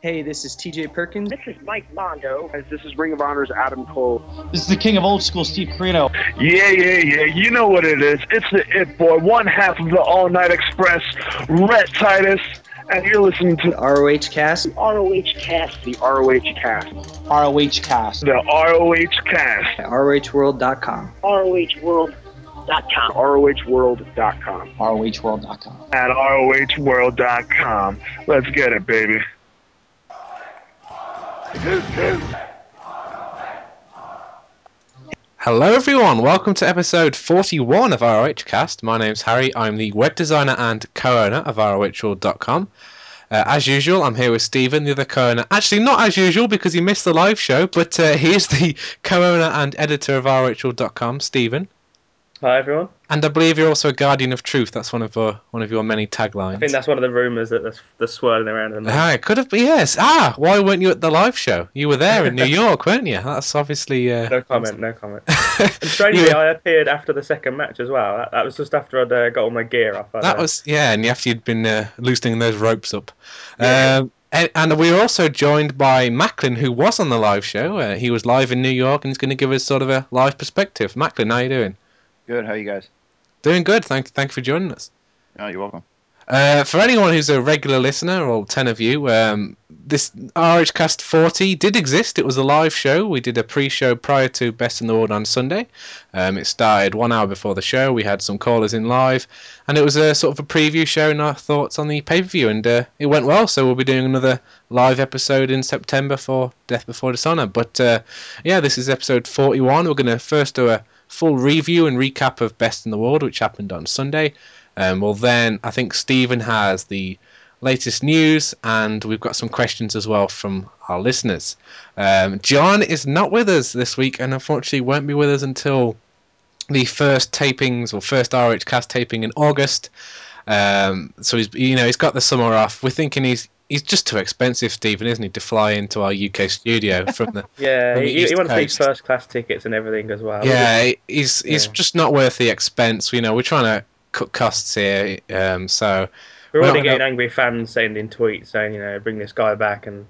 Hey, this is TJ Perkins. This is Mike Mondo. This is Ring of Honor's Adam Cole. This is the king of old school, Steve Corino. Yeah, yeah, yeah. You know what it is. It's the It Boy, one half of the All Night Express, Rhett Titus, and you're listening to the ROH Cast. The ROH Cast. the ROH Cast. ROH cast. The ROH Cast. At ROHworld.com. ROHworld.com. ROHworld.com. ROHworld.com. At ROHworld.com. Let's get it, baby. Hello, everyone. Welcome to episode 41 of ROH Cast. My name's Harry. I'm the web designer and co owner of ROHworld.com. Uh, as usual, I'm here with Stephen, the other co owner. Actually, not as usual because he missed the live show, but uh, he is the co owner and editor of ROHworld.com, Stephen. Hi everyone. And I believe you're also a guardian of truth. That's one of your, one of your many taglines. I think that's one of the rumours that that's, that's swirling around. at. Ah, it could have been, yes. Ah, why weren't you at the live show? You were there in New York, weren't you? That's obviously. Uh, No comment. No comment. And strangely, Yeah. I appeared after the second match as well. That, that was just after I'd uh, got all my gear off. I'd, That uh, was yeah, and after you'd been uh, loosening those ropes up, um, and, and we were also joined by Macklin, who was on the live show. Uh, he was live in New York, and he's going to give us sort of a live perspective. Macklin, how are you doing? Good. How are you guys? Doing good. Thank thank you for joining us. Oh, you're welcome. Uh, for anyone who's a regular listener, or ten of you, um, this RHCast 40 did exist. It was a live show. We did a pre-show prior to Best in the World on Sunday. Um, it started one hour before the show. We had some callers in live, and it was a sort of a preview showing our thoughts on the pay-per-view, and uh, it went well. So we'll be doing another live episode in September for Death Before Dishonor. But uh, yeah, this is episode 41. We're going to first do a full review and recap of Best in the World, which happened on Sunday. Um, well, then I think Stephen has the latest news, and we've got some questions as well from our listeners. Um, John is not with us this week, and unfortunately won't be with us until the first tapings or first RH cast taping in August. Um, so he's you know he's got the summer off. We're thinking he's he's just too expensive, Stephen, isn't he, to fly into our UK studio from the yeah, from the he, he wants these first class tickets and everything as well. Yeah, he's he's Yeah. just not worth the expense. You know, we're trying to cut costs here. Um, so We're Well, already getting angry fans sending tweets saying, you know, bring this guy back, and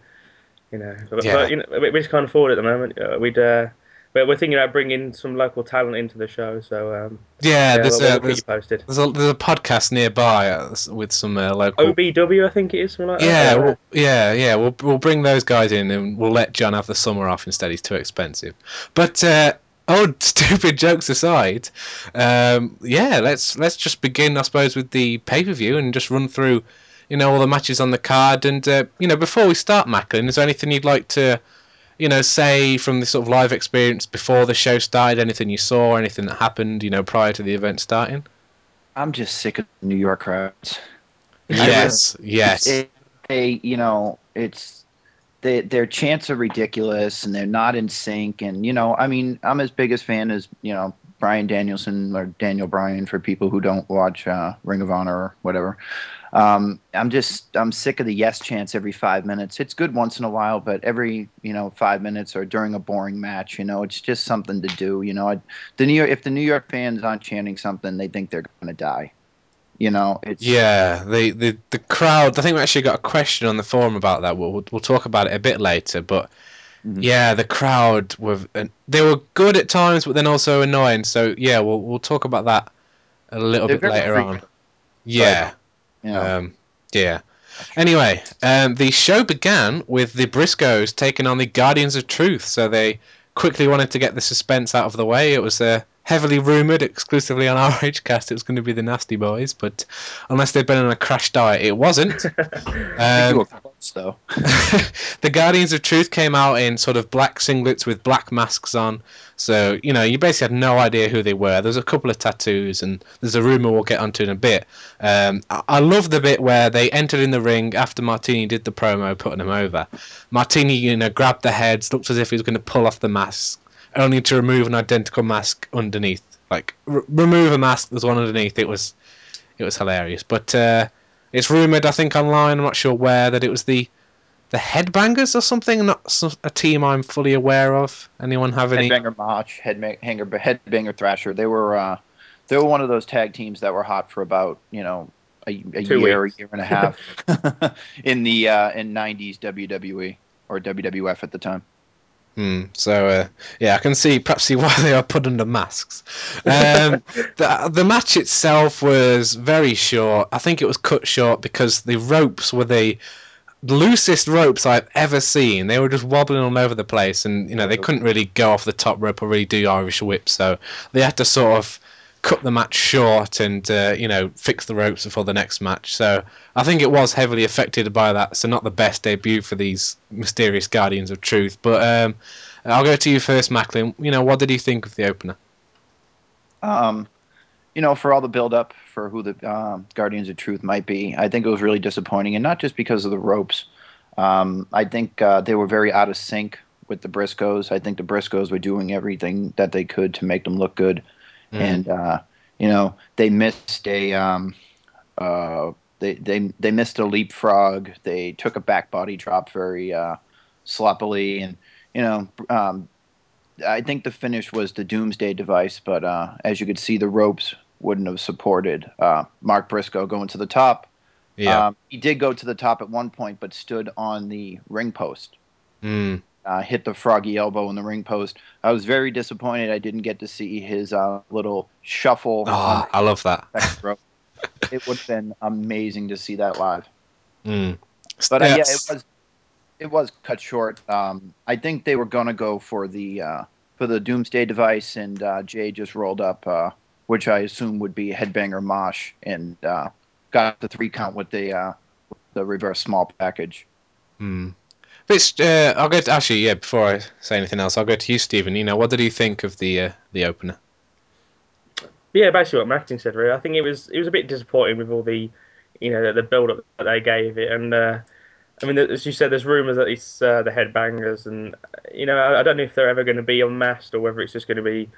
you know, but, Yeah. but you know, we we just can't afford it at the moment. Uh, we'd, uh, but we're thinking about bringing some local talent into the show. So um, yeah, yeah, there's we'll, a there's, posted. there's a there's a podcast nearby uh, with some uh, local. OBW, I think it is like Yeah, that. we'll, yeah, yeah. We'll we'll bring those guys in, and we'll let John have the summer off instead. He's too expensive. But uh, oh, stupid jokes aside, um, yeah, let's let's just begin, I suppose, with the pay per view and just run through, you know, all the matches on the card. And uh, you know, before we start, Macklin, is there anything you'd like to, you know, say from the sort of live experience before the show started? Anything you saw, anything that happened, you know, prior to the event starting? I'm just sick of New York crowds. Yes, yes. It, they, you know, it's they, their chants are ridiculous and they're not in sync. And you know, I mean, I'm as big a fan as you know Brian Danielson or Daniel Bryan for people who don't watch uh, Ring of Honor or whatever. Um, I'm just I'm sick of the yes chants every five minutes. It's good once in a while, but every you know five minutes or during a boring match, you know, it's just something to do. You know, I, the New York if the New York fans aren't chanting something, they think they're going to die. You know, it's Yeah, the, the the crowd. I think we actually got a question on the forum about that. We'll we'll talk about it a bit later. But Mhm. yeah, the crowd were they were good at times, but then also annoying. So yeah, we'll we'll talk about that a little They're bit later frequent. on. Yeah, you know. um, yeah. Anyway, um, the show began with the Briscoes taking on the Guardians of Truth. So they quickly wanted to get the suspense out of the way. It was uh, heavily rumored exclusively on RHcast it was going to be the Nasty Boys, but unless they've been on a crash diet, it wasn't. Um, close, though. the Guardians of Truth came out in sort of black singlets with black masks on. So, you know, you basically had no idea who they were. There's a couple of tattoos, and there's a rumour we'll get onto in a bit. Um, I, I love the bit where they entered in the ring after Martini did the promo, putting him over. Martini, you know, grabbed the heads, looked as if he was going to pull off the mask, only to remove an identical mask underneath. Like, r- remove a mask, there's one underneath. It was, it was hilarious. But uh, it's rumoured, I think, online, I'm not sure where, that it was the the Headbangers or something. Not a team I'm fully aware of. Anyone have any? Headbanger Mosh, Headbanger, Headbanger Thrasher. They were uh, they were one of those tag teams that were hot for about you know a, a year, weeks. a year and a half in the uh, in '90s WWE or WWF at the time. Hmm. So uh, yeah, I can see perhaps see why they are put under masks. Um, the the match itself was very short. I think it was cut short because the ropes were the loosest ropes I've ever seen. They were just wobbling all over the place, and you know they couldn't really go off the top rope or really do Irish whips, so they had to sort of cut the match short and uh, you know fix the ropes before the next match. So I think it was heavily affected by that. So not the best debut for these mysterious Guardians of Truth. But um, I'll go to you first, Macklin. You know what did you think of the opener? Um, you know, for all the build up for who the um, Guardians of Truth might be, I think it was really disappointing, and not just because of the ropes. Um, I think uh, they were very out of sync with the Briscoes. I think the Briscoes were doing everything that they could to make them look good, Mm. and uh, you know they missed a um, uh, they they they missed a leapfrog. They took a back body drop very uh, sloppily, and you know um, I think the finish was the Doomsday device, but uh, as you could see, the ropes wouldn't have supported uh, Mark Briscoe going to the top. Yeah. Um, he did go to the top at one point, but stood on the ring post, Mm. Uh, hit the froggy elbow in the ring post. I was very disappointed I didn't get to see his uh, little shuffle. On I love that. the second rope. It would have been amazing to see that live. Mm. But uh, yeah, it was it was cut short. Um, I think they were gonna go for the uh, for the Doomsday device, and uh, Jay just rolled up, uh, which I assume would be Headbanger Mosh, and uh, got the three count with the uh, the reverse small package. Hmm. Uh, I'll go to, actually, yeah. Before I say anything else, I'll go to you, Stephen. You know, what did you think of the uh, the opener? Yeah, basically what Martin said. Really, I think it was it was a bit disappointing with all the, you know, the, the build up that they gave it, and uh, I mean, as you said, there's rumours that it's uh, the headbangers, and you know, I, I don't know if they're ever going to be unmasked or whether it's just going to be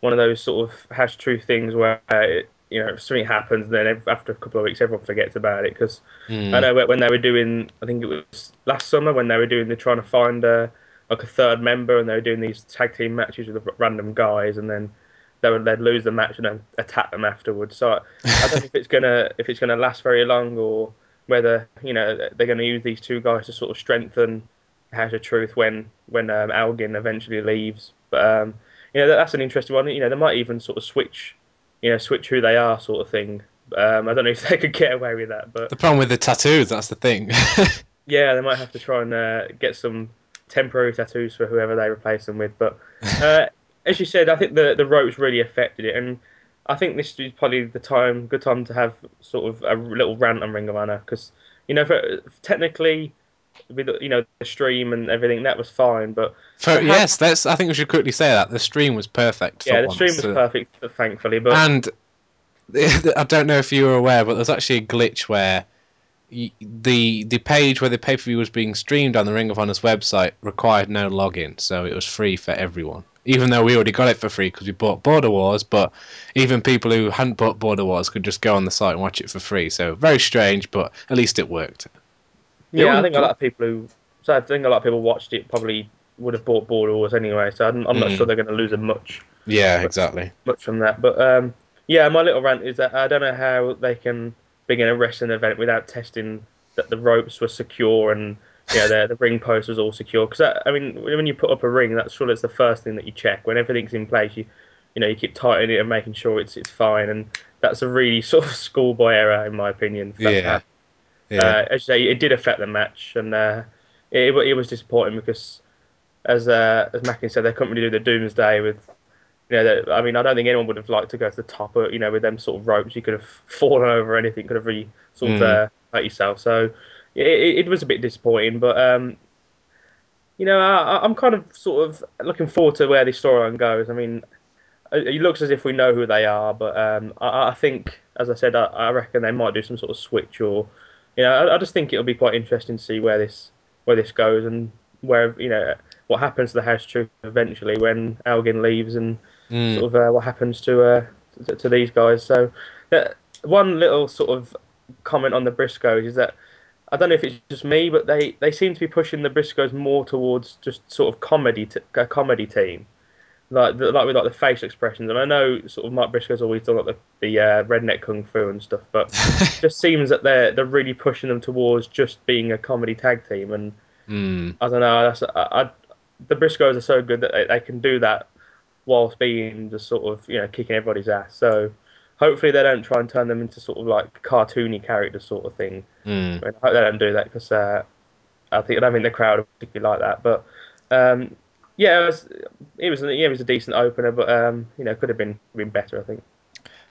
one of those sort of House Truth things where it, you know something happens, then after a couple of weeks, everyone forgets about it. Because Hmm. I know when they were doing, I think it was last summer when they were doing, they're trying to find uh, like a third member, and they were doing these tag team matches with random guys, and then they would they'd lose the match and then attack them afterwards. So I, I don't know if it's gonna if it's gonna last very long or whether you know they're going to use these two guys to sort of strengthen House of Truth when when um, Elgin eventually leaves. But um, you know that, that's an interesting one. You know they might even sort of switch, you know, switch who they are, sort of thing. Um, I don't know if they could get away with that, but The problem with the tattoos, that's the thing. yeah, they might have to try and uh, get some temporary tattoos for whoever they replace them with. But uh, as you said, I think the the ropes really affected it, and I think this is probably the time, good time to have sort of a little rant on Ring of Honor because you know, for, technically, with you know the stream and everything, that was fine, but For, yes, that's. I think we should quickly say that the stream was perfect. For yeah, the once. stream was Uh, perfect, thankfully. But And I don't know if you were aware, but there's actually a glitch where the the page where the pay per view was being streamed on the Ring of Honor's website required no login, so it was free for everyone. Even though we already got it for free because we bought Border Wars, but even people who hadn't bought Border Wars could just go on the site and watch it for free. So very strange, but at least it worked. Yeah, I think a lot of people who, so I think a lot of people watched it probably would have bought Border Wars anyway. So I'm, I'm not Mm. sure they're going to lose them much. Yeah, exactly. much from that. But um, yeah, my little rant is that I don't know how they can begin a wrestling event without testing that the ropes were secure and you know the the ring post was all secure. Because I mean, when you put up a ring, that's sure it's the first thing that you check. When everything's in place, you you know you keep tightening it and making sure it's it's fine. And that's a really sort of schoolboy error in my opinion. that to Yeah. Uh, as you say, it did affect the match, and uh, it, it was disappointing because, as uh, as Macklin said, they couldn't really do the Doomsday with. You know, that- I mean, I don't think anyone would have liked to go to the top. Of, you know, with them sort of ropes, you could have fallen over anything, could have really sort of Mm. uh, hurt yourself. So it, it, was a bit disappointing, but um, you know, I, I'm kind of sort of looking forward to where this storyline goes. I mean, it it looks as if we know who they are, but um, I, I think, as I said, I, I reckon they might do some sort of switch, or you know, I, I just think it'll be quite interesting to see where this where this goes and where you know what happens to the House Truth eventually when Elgin leaves and Mm. sort of uh, what happens to, uh, to to these guys. So uh, one little sort of comment on the Briscoes is that I don't know if it's just me, but they, they seem to be pushing the Briscoes more towards just sort of comedy t- a comedy team like the, like with like the facial expressions. And I know sort of Mark Briscoe's always done like the the uh, redneck kung fu and stuff, but it just seems that they're they're really pushing them towards just being a comedy tag team. And Hmm. I don't know, that's, I, I, the Briscoes are so good that they, they can do that whilst being just sort of you know kicking everybody's ass. So hopefully they don't try and turn them into sort of like cartoony characters sort of thing. Hmm. I, mean, I hope they don't do that because uh, I think I don't think the crowd would particularly like that. But um, yeah, it was it was yeah, it was a decent opener, but um, you know could have been been better. I think.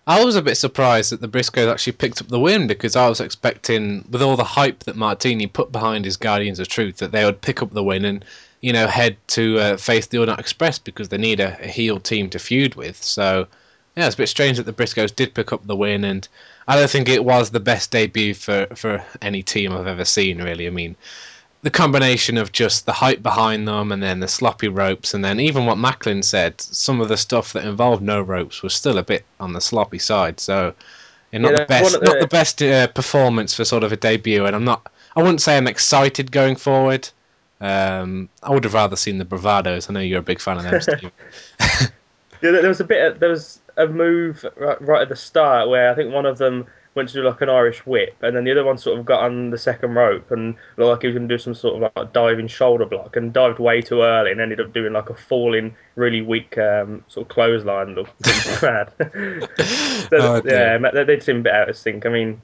I was a bit surprised that the Briscoes actually picked up the win because I was expecting, with all the hype that Martini put behind his Guardians of Truth, that they would pick up the win and, you know, head to uh, face the All Night Express because they need a, a heel team to feud with. So, yeah, it's a bit strange that the Briscoes did pick up the win, and I don't think it was the best debut for, for any team I've ever seen, really. I mean, the combination of just the hype behind them and then the sloppy ropes and then even what Macklin said, some of the stuff that involved no ropes was still a bit on the sloppy side. So, yeah, not Yeah, the best, the- not the best uh, performance for sort of a debut. And I'm not, I wouldn't say I'm excited going forward. Um, I would have rather seen the bravados. I know you're a big fan of them, Steve. Yeah, there there was a bit. Of, there was a move right, right at the start where I think one of them went to do like an Irish whip, and then the other one sort of got on the second rope and looked like he was going to do some sort of like diving shoulder block, and dived way too early, and ended up doing like a falling, really weak um, sort of clothesline. Looked pretty bad. so, Oh, dear. yeah, they did seem a bit out of sync. I mean,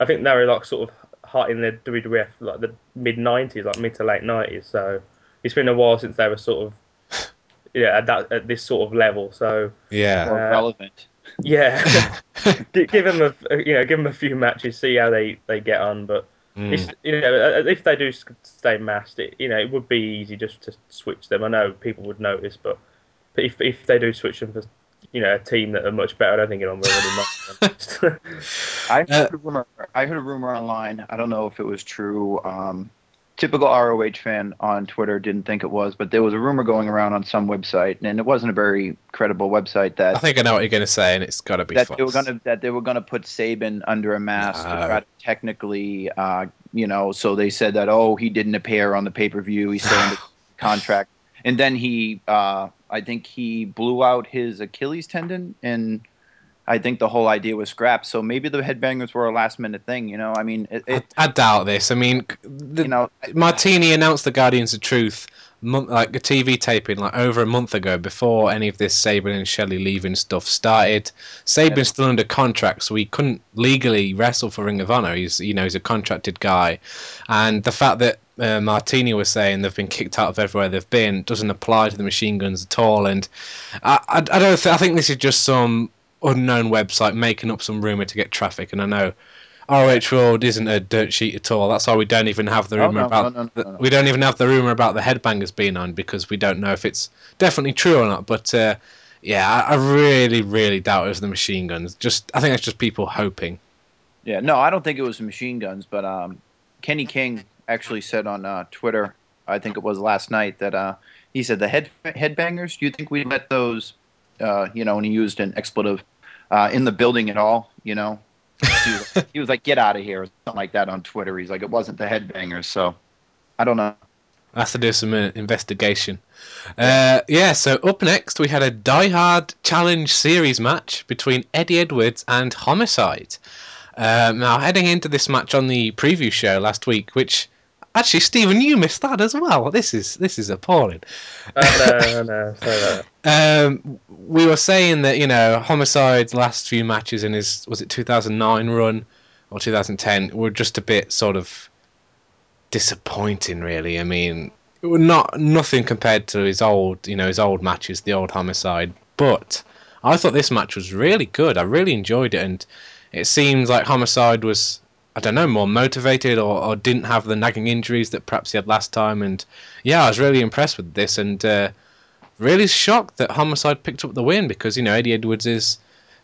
I think they were like sort of hot in the WWF like the mid '90s, like mid to late '90s. So it's been a while since they were sort of yeah at that at this sort of level. So Yeah. More Uh, relevant. Yeah, give them a you know give them a few matches, see how they, they get on. But Mm. it's, you know uh, if they do stay masked, it, you know it would be easy just to switch them. I know people would notice, but if if they do switch them for you know a team that are much better, I don't think it'll really mind. I Uh, heard a rumor. I heard a rumor online. I don't know if it was true. Um, typical ROH fan on Twitter didn't think it was, but there was a rumor going around on some website, and it wasn't a very credible website that I think I know what you're going to say, and it's got to be that they were gonna that they were gonna put Sabin under a mask No. to try to technically, uh, you know. So they said that oh he didn't appear on the pay per view. He's still under contract, and then he, uh, I think he blew out his Achilles tendon, and I think the whole idea was scrapped. So maybe the headbangers were a last minute thing. You know, I mean, it, I, it I doubt this. I mean, the, you know, Martini announced the Guardians of Truth, like a TV taping, like over a month ago, before any of this Sabin and Shelley leaving stuff started. Sabin's Yeah. still under contract, so he couldn't legally wrestle for Ring of Honor. He's, you know, he's a contracted guy, and the fact that uh, Martini was saying they've been kicked out of everywhere they've been doesn't apply to the Machine Guns at all. And I, I, I don't. Th- I think this is just some unknown website making up some rumor to get traffic. And I know. ROH World isn't a dirt sheet at all. That's why we don't even have the Oh, rumor no, about no, no, the- we don't even have the rumor about the headbangers being on because we don't know if it's definitely true or not. But uh, yeah, I, I really, really doubt it was the machine guns. Just I think it's just people hoping. Yeah, no, I don't think it was machine guns, but um, Kenny King actually said on uh, Twitter, I think it was last night, that uh, he said the head headbangers. Do you think we let those, uh, you know, and he used an expletive, uh, in the building at all? You know, he was, he was like, "Get out of here" or something like that on Twitter. He's like, "It wasn't the headbangers." So, I don't know. Has to do some uh, investigation. Uh, yeah, so up next we had a Die Hard Challenge Series match between Eddie Edwards and Homicide. Um, now, heading into this match on the preview show last week, which actually, Stephen, you missed that as well. This is this is appalling. oh, no, no, that. Um, we were saying that you know Homicide's last few matches in his was it 2009 run or 2010 were just a bit sort of disappointing, really. I mean, it were not nothing compared to his old you know his old matches, the old Homicide. But I thought this match was really good. I really enjoyed it, and it seems like Homicide was. I don't know, more motivated or, or didn't have the nagging injuries that perhaps he had last time. And yeah, I was really impressed with this. And uh, really shocked that Homicide picked up the win because you know Eddie Edwards is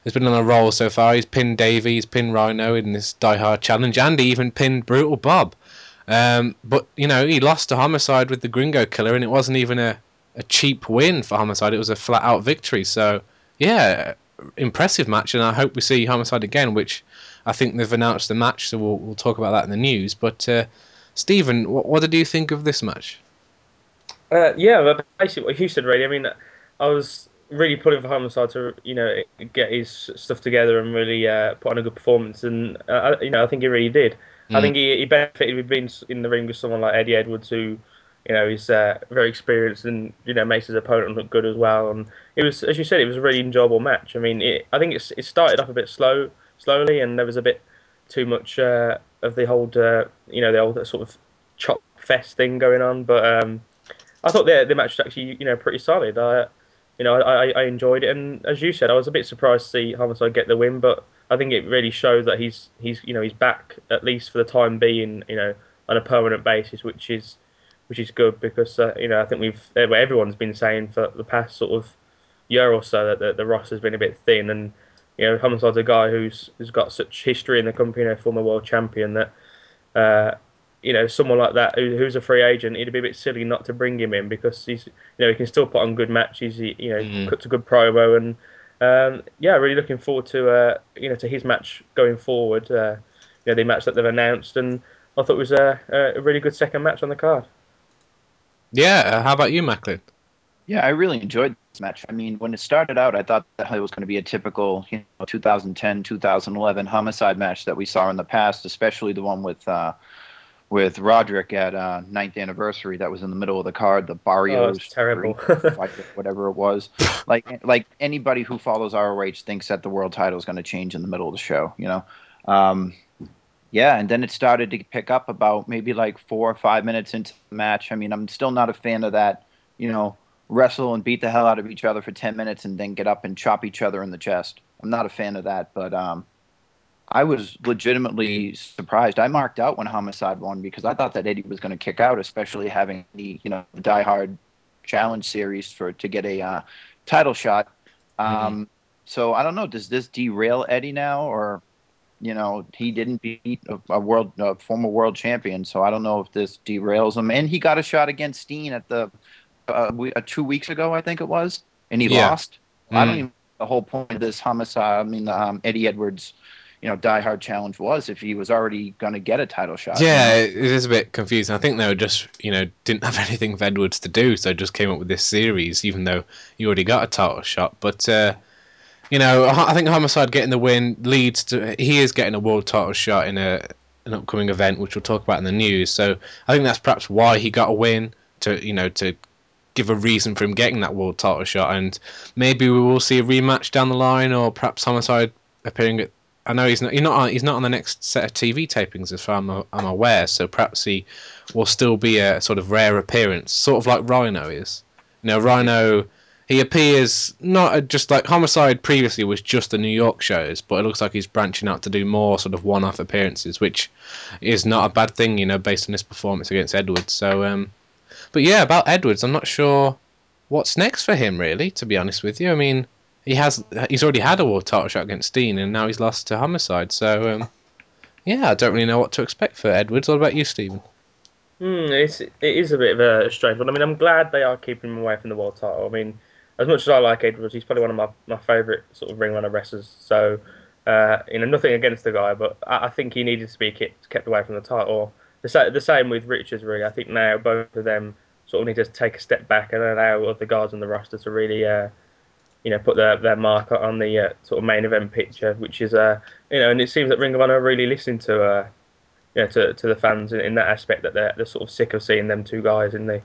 has been on a roll so far. He's pinned Davey, he's pinned Rhino in this Die Hard challenge, and he even pinned Brutal Bob. Um, but you know he lost to Homicide with the Gringo Killer, and it wasn't even a, a cheap win for Homicide. It was a flat out victory. So yeah, impressive match, and I hope we see Homicide again. Which I think they've announced the match, so we'll we'll talk about that in the news. But uh, Stephen, what, what did you think of this match? Uh, yeah, but basically what you said, really. I mean, I was really pulling for Homicide to you know get his stuff together and really uh, put on a good performance, and uh, you know I think he really did. I Mm. think he, he benefited with being in the ring with someone like Eddie Edwards, who you know is uh, very experienced and you know makes his opponent look good as well. And it was, as you said, it was a really enjoyable match. I mean, it, I think it's, it started off a bit slow, slowly, and there was a bit too much uh, of the whole uh, you know the old sort of chop fest thing going on, but. Um, I thought the the match was actually you know pretty solid. I you know I, I enjoyed it, and as you said, I was a bit surprised to see Homicide get the win, but I think it really shows that he's he's you know he's back at least for the time being, you know, on a permanent basis, which is which is good because uh, you know I think we've everyone's been saying for the past sort of year or so that the, the roster's been a bit thin, and you know Homicide's a guy who's who's got such history in the company, you know, former world champion that. Uh, you know, someone like that who, who's a free agent, it'd be a bit silly not to bring him in because he's, you know, he can still put on good matches. He, you know, Mhm. cuts a good promo, and um, yeah, really looking forward to, uh, you know, to his match going forward. Uh, you know, the match that they've announced, and I thought it was a, a really good second match on the card. Yeah, uh, how about you, Macklin? Yeah, I really enjoyed this match. I mean, when it started out, I thought that it was going to be a typical, you know, 2010, 2011 homicide match that we saw in the past, especially the one with uh, with Roderick at uh, ninth anniversary. That was in the middle of the card, the Oh, Barrios, it's terrible. whatever it was. Like like anybody who follows ROH thinks that the world title is going to change in the middle of the show. You know. Um, yeah, and then it started to pick up about maybe like four or five minutes into the match. I mean, I'm still not a fan of that, you know, wrestle and beat the hell out of each other for 10 minutes and then get up and chop each other in the chest. I'm not a fan of that, but um, I was legitimately surprised. I marked out when Homicide won because I thought that Eddie was going to kick out, especially having the, you know, the Die Hard Challenge series for to get a uh, title shot. Um, So I don't know. Does this derail Eddie now, or you know he didn't beat a, a world a former world champion? So I don't know if this derails him. And he got a shot against Steen at the uh, we, uh, two weeks ago, I think it was, and he Yeah. lost. I don't Mm. even the whole point of this homicide. I mean, the um, Eddie Edwards, you know, Die Hard challenge was if he was already going to get a title shot. Yeah, it is a bit confusing. I think they were just, you know, didn't have anything for Edwards to do, so just came up with this series, even though he already got a title shot. But, uh, you know, I I think Homicide getting the win leads to he is getting a world title shot in a an upcoming event, which we'll talk about in the news. So I think that's perhaps why he got a win to, you know, to give a reason for him getting that world title shot, and maybe we will see a rematch down the line, or perhaps Homicide appearing at I know he's not. He's not. On, he's not on the next set of TV tapings, as far I'm, I'm aware. So perhaps he will still be a sort of rare appearance, sort of like Rhino is. You know, Rhino. He appears not just like Homicide previously was just the New York shows, but it looks like he's branching out to do more sort of one-off appearances, which is not a bad thing, you know, based on his performance against Edwards. So, um, but yeah, about Edwards, I'm not sure what's next for him, really. To be honest with you, I mean, he has he's already had a world title shot against Dean, and now he's lost to Homicide. So um, yeah, I don't really know what to expect for Edwards. What about you, Stephen? Hmm, it's it is a bit of a strange one. I mean, I'm glad they are keeping him away from the world title. I mean, as much as I like Edwards, he's probably one of my, my favourite sort of ring runner wrestlers. So, uh, you know, nothing against the guy, but I, I think he needed to be kept, kept away from the title. The, the same with Richards, really. I think now both of them sort of need to take a step back and allow other guys on the roster to really, uh, you know, put their, their mark on the uh, sort of main event picture, which is, uh, you know, and it seems that Ring of Honor are really listening to, uh, you know, to, to the fans in, in that aspect that they're, they're sort of sick of seeing them two guys in the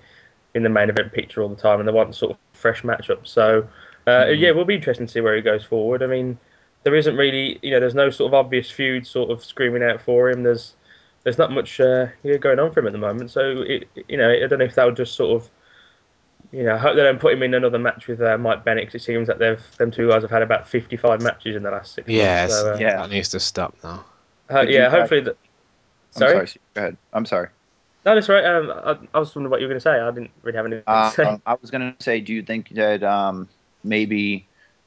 in the main event picture all the time, and they want sort of fresh matchups. So, uh, Mhm. yeah, it will be interesting to see where he goes forward. I mean, there isn't really, you know, there's no sort of obvious feud sort of screaming out for him. There's there's not much uh, going on for him at the moment. So, it, you know, I don't know if that would just sort of, you know, I hope they don't put him in another match with uh, Mike Bennett. 'cause it seems that they've them two guys have had about 55 matches in the last six Yes, months. So, uh, Yeah. that needs to stop now. uh, yeah, guys- hopefully. The, I'm sorry, sorry. Go ahead. I'm sorry. no, that's right. Um, I, I was wondering what you were going to say. I didn't really have anything Uh, to say. I was going to say, do you think that um, maybe,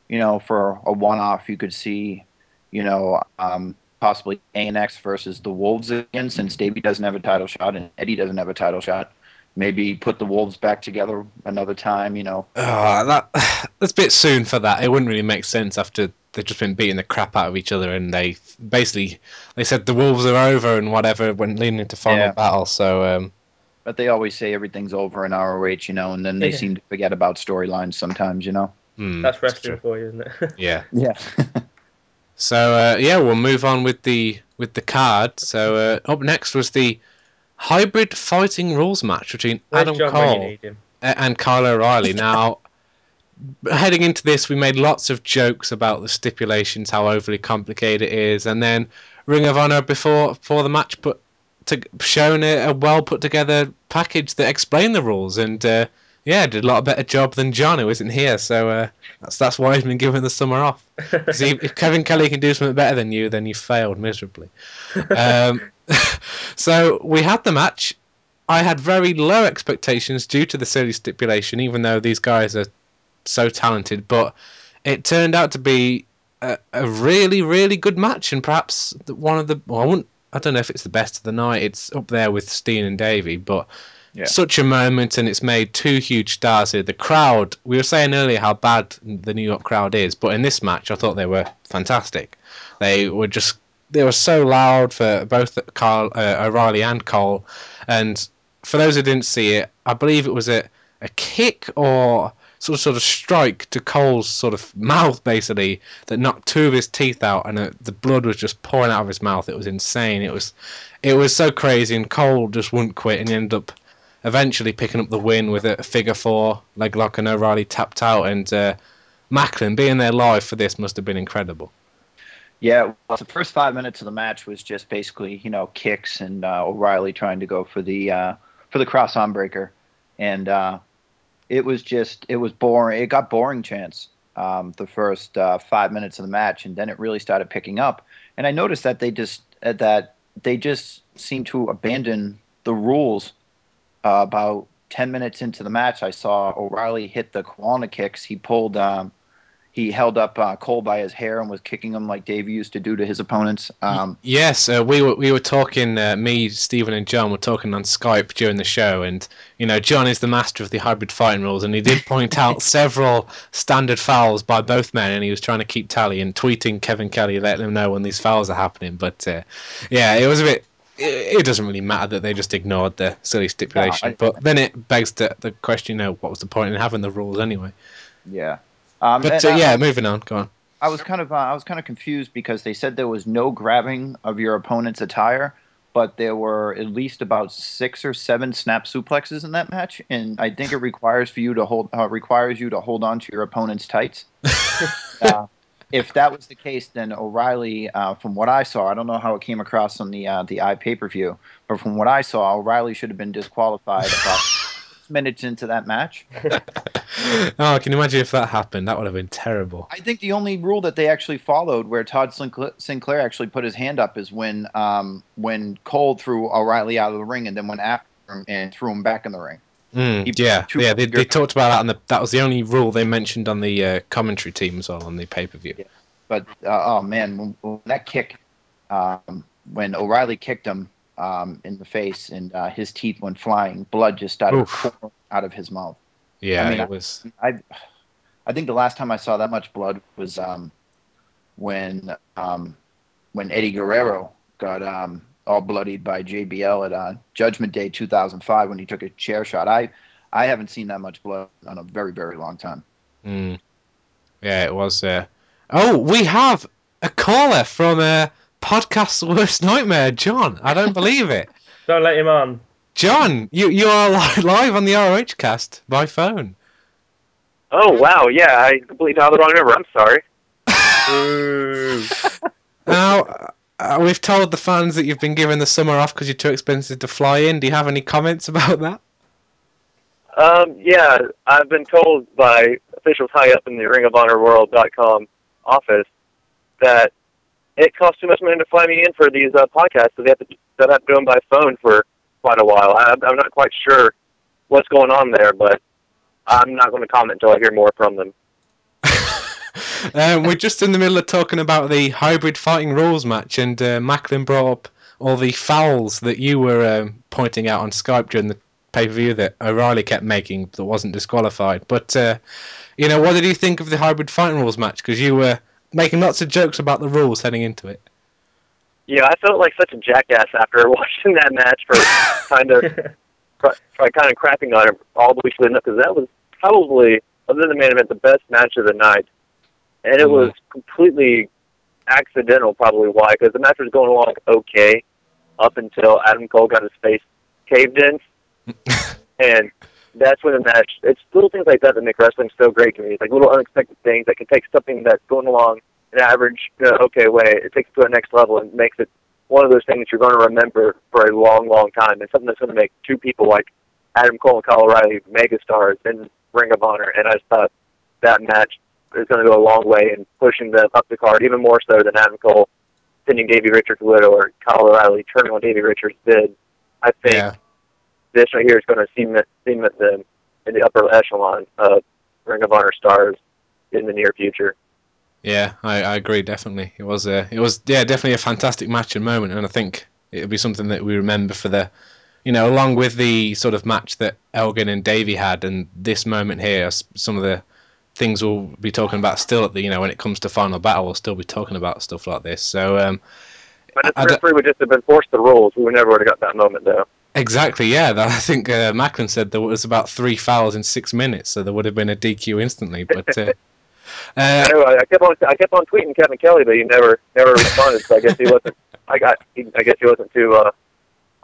you know, for a one-off, you could see, you know, um, possibly ANX versus the Wolves again, since Davey doesn't have a title shot and Eddie doesn't have a title shot. Maybe put the Wolves back together another time. You know, Oh, that that's a bit soon for that. It wouldn't really make sense after they've just been beating the crap out of each other, and they basically they said the wolves are over and whatever when leading into final Yeah. battle. So um, But they always say everything's over in ROH, you know, and then they Yeah. seem to forget about storylines sometimes, you know. Hmm, That's true. wrestling for you, isn't it? Yeah. Yeah. So uh, yeah, we'll move on with the with the card. So uh, up next was the hybrid fighting rules match between Where's Adam John Cole need him? a- and Kyle O'Reilly. Now, heading into this, we made lots of jokes about the stipulations, how overly complicated it is, and then Ring of Honor before before the match put to shown a, a well put together package that explained the rules, and uh, yeah, did a lot better job than John, who isn't here. So uh, that's that's why he's been given the summer off. he- if Kevin Kelly can do something better than you, then you failed miserably. Um, so we had the match. I had very low expectations due to the silly stipulation, even though these guys are so talented. But it turned out to be a, a really, really good match, and perhaps one of the. Well, I wouldn't. I don't know if it's the best of the night. It's up there with Steen and Davey, but Yeah. such a moment, and it's made two huge stars here. The crowd. We were saying earlier how bad the New York crowd is, but in this match, I thought they were fantastic. They were just. They were so loud for both Carl uh, O'Reilly and Cole, and for those who didn't see it, I believe it was a, a kick or sort of sort of strike to Cole's sort of mouth basically that knocked two of his teeth out and uh the blood was just pouring out of his mouth. It was insane. It was it was so crazy and Cole just wouldn't quit and he ended up eventually picking up the win with a figure four leg lock and O'Reilly tapped out and uh, Macklin being there live for this must have been incredible. Yeah, well, the first five minutes of the match was just basically, you know, kicks and uh, O'Reilly trying to go for the uh, for the cross arm breaker, and uh, it was just it was boring. It got boring, chance um, the first uh, five minutes of the match, and then it really started picking up. And I noticed that they just that they just seemed to abandon the rules uh, about ten minutes into the match. I saw O'Reilly hit the Kawada kicks. He pulled. Um, he held up uh, Cole by his hair and was kicking him like Dave used to do to his opponents. Um, Yes, uh, we were we were talking. Uh, me, Stephen, and John were talking on Skype during the show, and you know, John is the master of the hybrid fighting rules, and he did point out several standard fouls by both men, and he was trying to keep tally and tweeting Kevin Kelly, letting him know when these fouls are happening. But uh, yeah, it was a bit. It, it doesn't really matter that they just ignored the silly stipulation, I- but then it begs the, the question: you know, what was the point in having the rules anyway? yeah. Um, But uh, I- yeah, moving on. Go on. I was kind of uh, I was kind of confused because they said there was no grabbing of your opponent's attire, but there were at least about six or seven snap suplexes in that match, and I think it requires for you to hold uh, requires you to hold on to your opponent's tights. uh, if that was the case, then O'Reilly, uh, from what I saw, I don't know how it came across on the uh, the i pay per view, but from what I saw, O'Reilly should have been disqualified about six minutes into that match. oh, can you imagine if that happened? That would have been terrible. I think the only rule that they actually followed, where Todd Sinclair, Sinclair actually put his hand up, is when um, when Cole threw O'Reilly out of the ring and then went after him and threw him back in the ring. Mm, yeah, yeah. They, they talked about that, and the, that was the only rule they mentioned on the uh, commentary team as well on the pay per view. But uh, oh man, when, when that kick, um, when O'Reilly kicked him um, in the face and uh, his teeth went flying, blood just started pouring out of his mouth. Yeah, I mean, it was. I I think the last time I saw that much blood was um, when um, when Eddie Guerrero got um, all bloodied by JBL at uh, Judgment Day 2005 when he took a chair shot. I I haven't seen that much blood in a very very long time. Mm, yeah, it was. Uh... Oh, we have a caller from uh, Podcast's Worst Nightmare, John. I don't believe it. Don't let him on. John, you you are live on the ROH cast by phone. Oh wow, yeah, I completely dialed the wrong number. I'm sorry. Now, uh, we've told the fans that you've been given the summer off because you're too expensive to fly in. Do you have any comments about that? Um, yeah, I've been told by officials high up in the Ring of Honor World.com office that it costs too much money to fly me in for these uh, podcasts, so they have to that have to do them by phone for quite a while. I, I'm not quite sure what's going on there, but I'm not going to comment until I hear more from them. Um, we're just in the middle of talking about the hybrid fighting rules match, and uh, Macklin brought up all the fouls that you were um, pointing out on Skype during the pay per view that O'Reilly kept making that wasn't disqualified. But uh, you know, what did you think of the hybrid fighting rules match? Because you were making lots of jokes about the rules heading into it. Yeah, I felt like such a jackass after watching that match for kind of try kind of crapping on him all the weeks leading up because that was probably, other than the main event, the best match of the night, and it Mhm. was completely accidental, probably why, because the match was going along okay up until Adam Cole got his face caved in, and that's when the match. It's little things like that that make wrestling so great to me. It's like little unexpected things that can take something that's going along an average, you know, okay way. It takes it to a next level and makes it one of those things you're going to remember for a long, long time. And something that's going to make two people like Adam Cole and Kyle O'Reilly megastars in Ring of Honor. And I just thought that match is going to go a long way in pushing them up the card, even more so than Adam Cole pinning Davey Richards it or Kyle O'Reilly turning on Davey Richards did. I think Yeah. this right here is going to cement, cement them in the upper echelon of Ring of Honor stars in the near future. Yeah, I, I agree. Definitely, it was a, it was yeah, definitely a fantastic match and moment, and I think it'll be something that we remember for the, you know, along with the sort of match that Elgin and Davey had, and this moment here, some of the things we'll be talking about still at the, you know, when it comes to final battle, we'll still be talking about stuff like this. So um, But if I- I referee would just have been forced the rules, we would never would have got that moment, though. exactly, yeah, that, I think uh, Macklin said there was about three fouls in six minutes, so there would have been a DQ instantly. But uh, I uh, know. I kept on. I kept on tweeting Kevin Kelly, but he never, never responded. So I guess he wasn't. I got. He, I guess he wasn't too uh,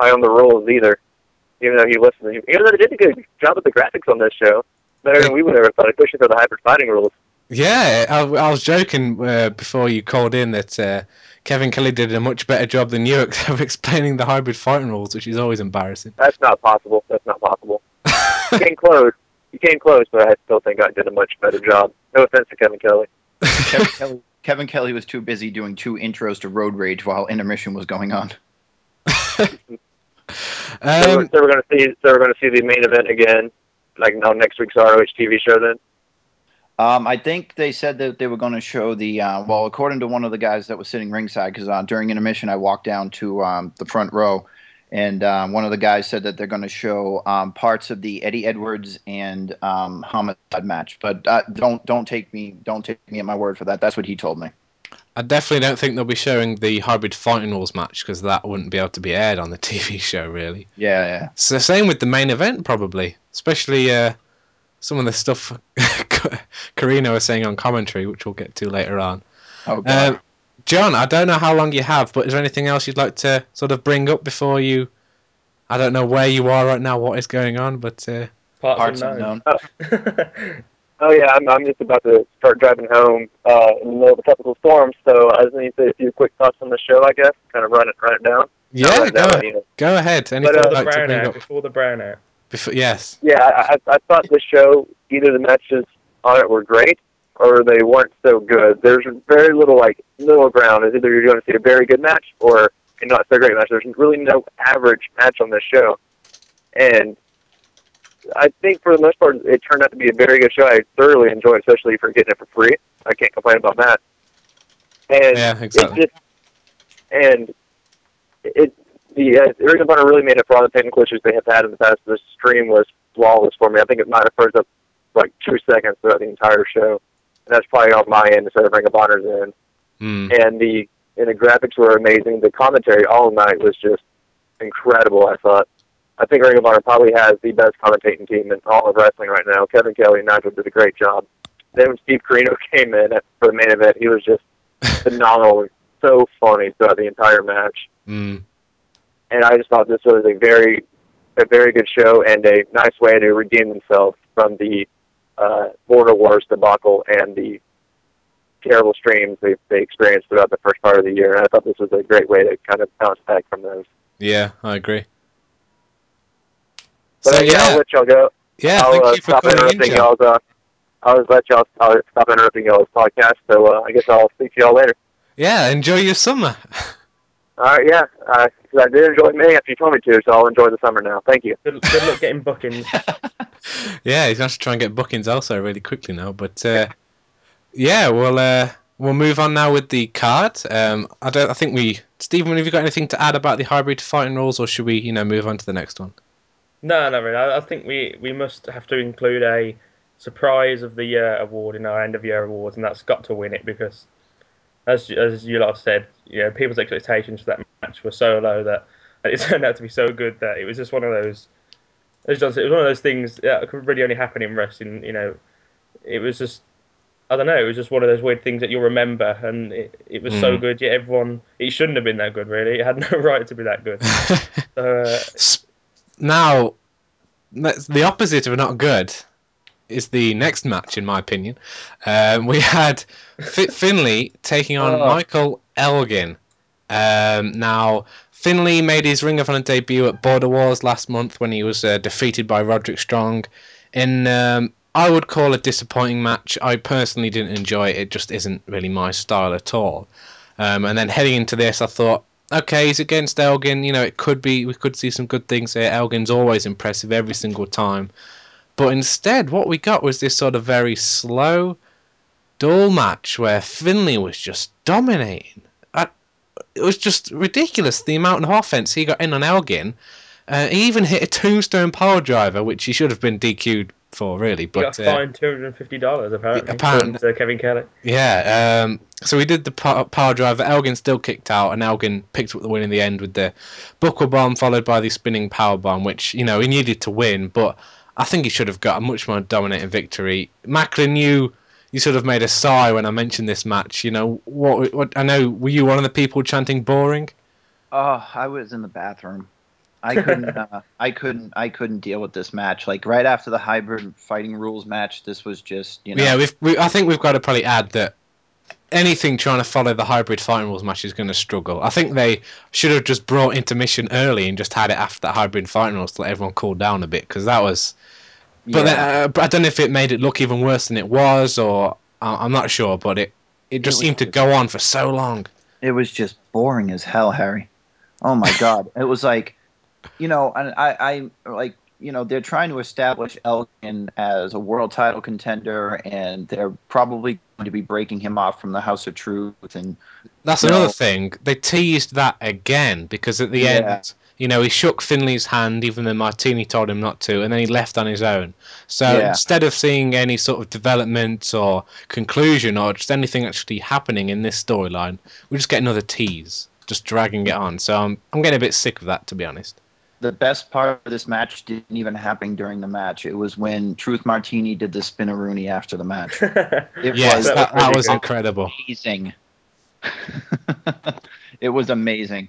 high on the rules either. Even though he listened, even though they did a good job with the graphics on this show, better than we would ever thought, especially for the hybrid fighting rules. Yeah, I, I was joking uh, before you called in that uh, Kevin Kelly did a much better job than you of explaining the hybrid fighting rules, which is always embarrassing. That's not possible. That's not possible. You came close. You came close, but I still think I did a much better job. No offense to Kevin Kelly. Kevin Kelly, Kevin Kelly was too busy doing two intros to Road Rage while intermission was going on. so, um, we're, so we're going to see. So we're going to see the main event again, like on next week's ROH TV show. Then. Um, I think they said that they were going to show the uh, well, according to one of the guys that was sitting ringside, because uh, during intermission I walked down to um, the front row, and um, one of the guys said that they're going to show um, parts of the Eddie Edwards and um, Homicide match. But uh, don't don't take me don't take me at my word for that. That's what he told me. I definitely don't think they'll be showing the hybrid fighting rules match because that wouldn't be able to be aired on the TV show, really. Yeah, yeah. So same with the main event, probably, especially uh, some of the stuff Corino was saying on commentary, which we'll get to later on. Oh God. Um, John, I don't know how long you have, but is there anything else you'd like to sort of bring up before you? I don't know where you are right now, what is going on, but uh, Parts, Parts unknown. unknown. Oh yeah, I'm, I'm just about to start driving home uh, in the middle of a tropical storm, so I just need to say a few quick thoughts on the show. I guess kind of run it run it down. Yeah, run go, down, you know. go ahead. Anything uh, you'd the like to brown bring out, up? before the brown out. Before, yes. Yeah, I, I I thought the show either the matches on it were great or they weren't so good. There's very little like middle ground. It's either you're going to see a very good match or a not so great match. There's really no average match on this show, and I think for the most part it turned out to be a very good show. I thoroughly enjoyed, it, especially for getting it for free. I can't complain about that. And Yeah, exactly. just and it the uh, Ring of Honor really made up for all the technical issues they have had in the past. The stream was flawless for me. I think it might have froze up like two seconds throughout the entire show, and that's probably on my end instead of Ring of Honor's end. Mm. And the and the graphics were amazing. The commentary all night was just incredible. I thought. I think Ring of Honor probably has the best commentating team in all of wrestling right now. Kevin Kelly and Nigel did a great job. Then when Steve Corino came in for the main event, he was just phenomenal, so funny throughout the entire match Mm. and I just thought this was a very, a very good show and a nice way to redeem themselves from the uh, Border Wars debacle and the terrible streams they they experienced throughout the first part of the year. And I thought this was a great way to kind of bounce back from those. Yeah, I agree. But so uh, yeah, I'll yeah, let y'all go. yeah. I'll Thank uh, you for stop calling in, interrupting John. y'all's. Uh, I'll just let y'all I'll stop interrupting y'all's podcast. So uh, I guess I'll speak to y'all later. Yeah, enjoy your summer. All right, yeah, uh 'cause I did enjoy May after you told me to, so I'll enjoy the summer now. Thank you. Good, good luck getting bookings. yeah, he's going to to try and get bookings also really quickly now. But uh, yeah, we'll uh, we'll move on now with the card. Um, I don't. I think we, Stephen, have you got anything to add about the hybrid fighting rules, or should we, you know, move on to the next one? No, not really. I, I think we, we must have to include a surprise of the year award in our end of year awards, and that's got to win it because, as as you lot have said, you know, people's expectations for that match were so low that it turned out to be so good that it was just one of those as John said, it was one of those things that could really only happen in wrestling. You know, it was just I don't know. It was just one of those weird things that you'll remember, and it, it was so Mm. good. Yet everyone, it shouldn't have been that good. Really, it had no right to be that good. So, uh, now, the opposite of not good is the next match, in my opinion. Um, we had Fit Finlay taking on Oh. Michael Elgin. Um, now, Finlay made his Ring of Honor debut at Border Wars last month when he was uh, defeated by Roderick Strong in um, I would call a disappointing match. I personally didn't enjoy it. It just isn't really my style at all. Um, and then heading into this, I thought, okay, he's against Elgin. You know, it could be we could see some good things here. Elgin's always impressive every single time. But instead, what we got was this sort of very slow, dull match where Finlay was just dominating. I, it was just ridiculous the amount of offense he got in on Elgin. Uh, he even hit a tombstone power driver, which he should have been DQ'd for, really. But he got uh, fined two hundred and fifty dollars apparently. apparently. to Kevin Kelly. yeah, um, so we did the pow- power driver. Elgin still kicked out, and Elgin picked up the win in the end with the buckle bomb, followed by the spinning power bomb, which you know he needed to win, but I think he should have got a much more dominating victory. Macklin, you you sort of made a sigh when I mentioned this match. You know what? What I know. Were you one of the people chanting boring? Oh, I was in the bathroom. I couldn't. uh, I couldn't. I couldn't deal with this match. Like right after the hybrid fighting rules match, this was just you know. Yeah, we've. We, I think we've got to probably add that anything trying to follow the hybrid fighting rules match is going to struggle. I think they should have just brought intermission early and just had it after that hybrid fighting rules to let everyone cool down a bit because that was. But, yeah. then, uh, I don't know if it made it look even worse than it was, or I- I'm not sure. But it it just was seemed to go on for so long. it was just boring as hell, Harry. Oh my god, it was like, you know, and I, I like, you know, they're trying to establish Elgin as a world title contender, and they're probably going to be breaking him off from the House of Truth, and That's No. another thing. They teased that again because at the Yeah. end, you know, he shook Finlay's hand even though Martini told him not to, and then he left on his own. So Yeah. instead of seeing any sort of development or conclusion or just anything actually happening in this storyline, we just get another tease, just dragging it on. So I'm, I'm getting a bit sick of that, to be honest. The best part of this match didn't even happen during the match. It was when Truth Martini did the spinaroonie after the match. It yes, was that, that was incredible. amazing. it was amazing.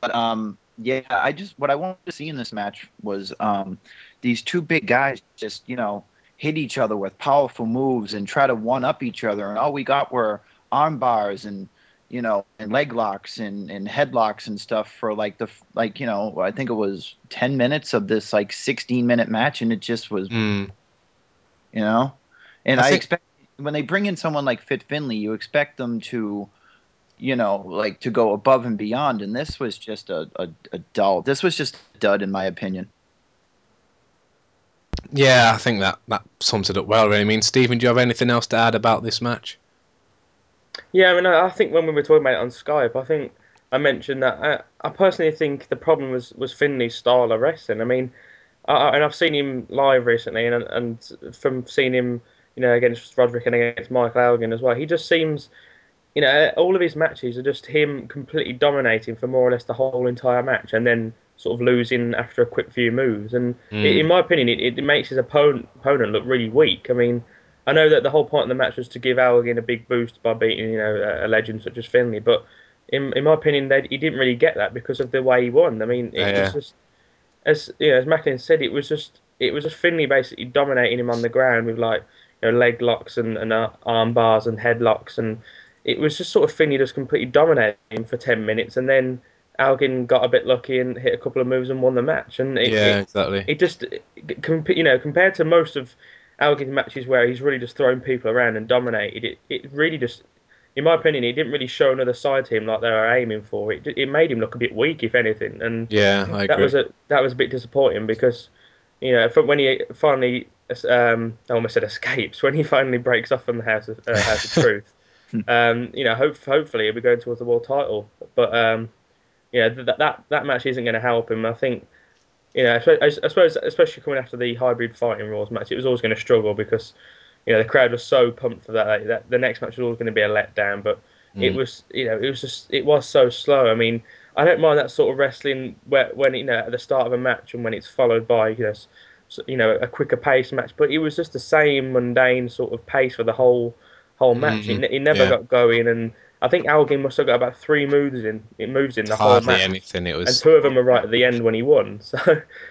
But um yeah, I just what I wanted to see in this match was um these two big guys just, you know, hit each other with powerful moves and try to one up each other and all we got were arm bars and you know, and leg locks and, and headlocks and stuff for like the like you know I think it was ten minutes of this like sixteen minute match and it just was Mm. you know. And I expect when they bring in someone like Fit Finlay, you expect them to, you know, like to go above and beyond. And this was just a, a, a dull. This was just a dud, in my opinion. Yeah, I think that, that sums it up well, really. I mean, Stephen, do you have anything else to add about this match? Yeah, I mean, I I think when we were talking about it on Skype, I think I mentioned that I, I personally think the problem was was Finlay's style of wrestling. I mean, I, I- and I've seen him live recently, and and from seeing him, you know, against Roderick and against Michael Elgin as well, he just seems, you know, all of his matches are just him completely dominating for more or less the whole entire match, and then sort of losing after a quick few moves. And Mm. i in my opinion, it, it makes his opponent opponent look really weak. I mean. I know that the whole point of the match was to give Elgin a big boost by beating, you know, a, legend such as Finlay, but in in my opinion, they, he didn't really get that because of the way he won. I mean, it Yeah. was just as you know, as Macklin said, it was just it was just Finlay basically dominating him on the ground with like you know leg locks and, and uh, arm bars and headlocks, and it was just sort of Finlay just completely dominating him for ten minutes, and then Elgin got a bit lucky and hit a couple of moves and won the match, and it, yeah, it, exactly. it just you know compared to most of Elgin's matches where he's really just thrown people around and dominated. It it really just in my opinion it didn't really show another side to him like they were aiming for. It it made him look a bit weak if anything and yeah, I that agree. was a that was a bit disappointing because you know from when he finally um I almost said escapes when he finally breaks off from the House of uh, House of Truth um you know hope, hopefully he'll be going towards the world title. But um yeah that that that match isn't going to help him. I think you know, I suppose- I suppose, especially coming after the hybrid fighting rules match, it was always going to struggle because, you know, the crowd was so pumped for that. that the next match was always going to be a letdown. But it Mm. was, you know, it was just, it was so slow. I mean, I don't mind that sort of wrestling where when you know at the start of a match and when it's followed by you know, you know a quicker pace match. But it was just the same mundane sort of pace for the whole whole match. It, Mhm. it never Yeah. got going, and I think Elgin must have got about three moves in. It moves in the whole Hardly match, anything. It and two of them were right at the end when he won. So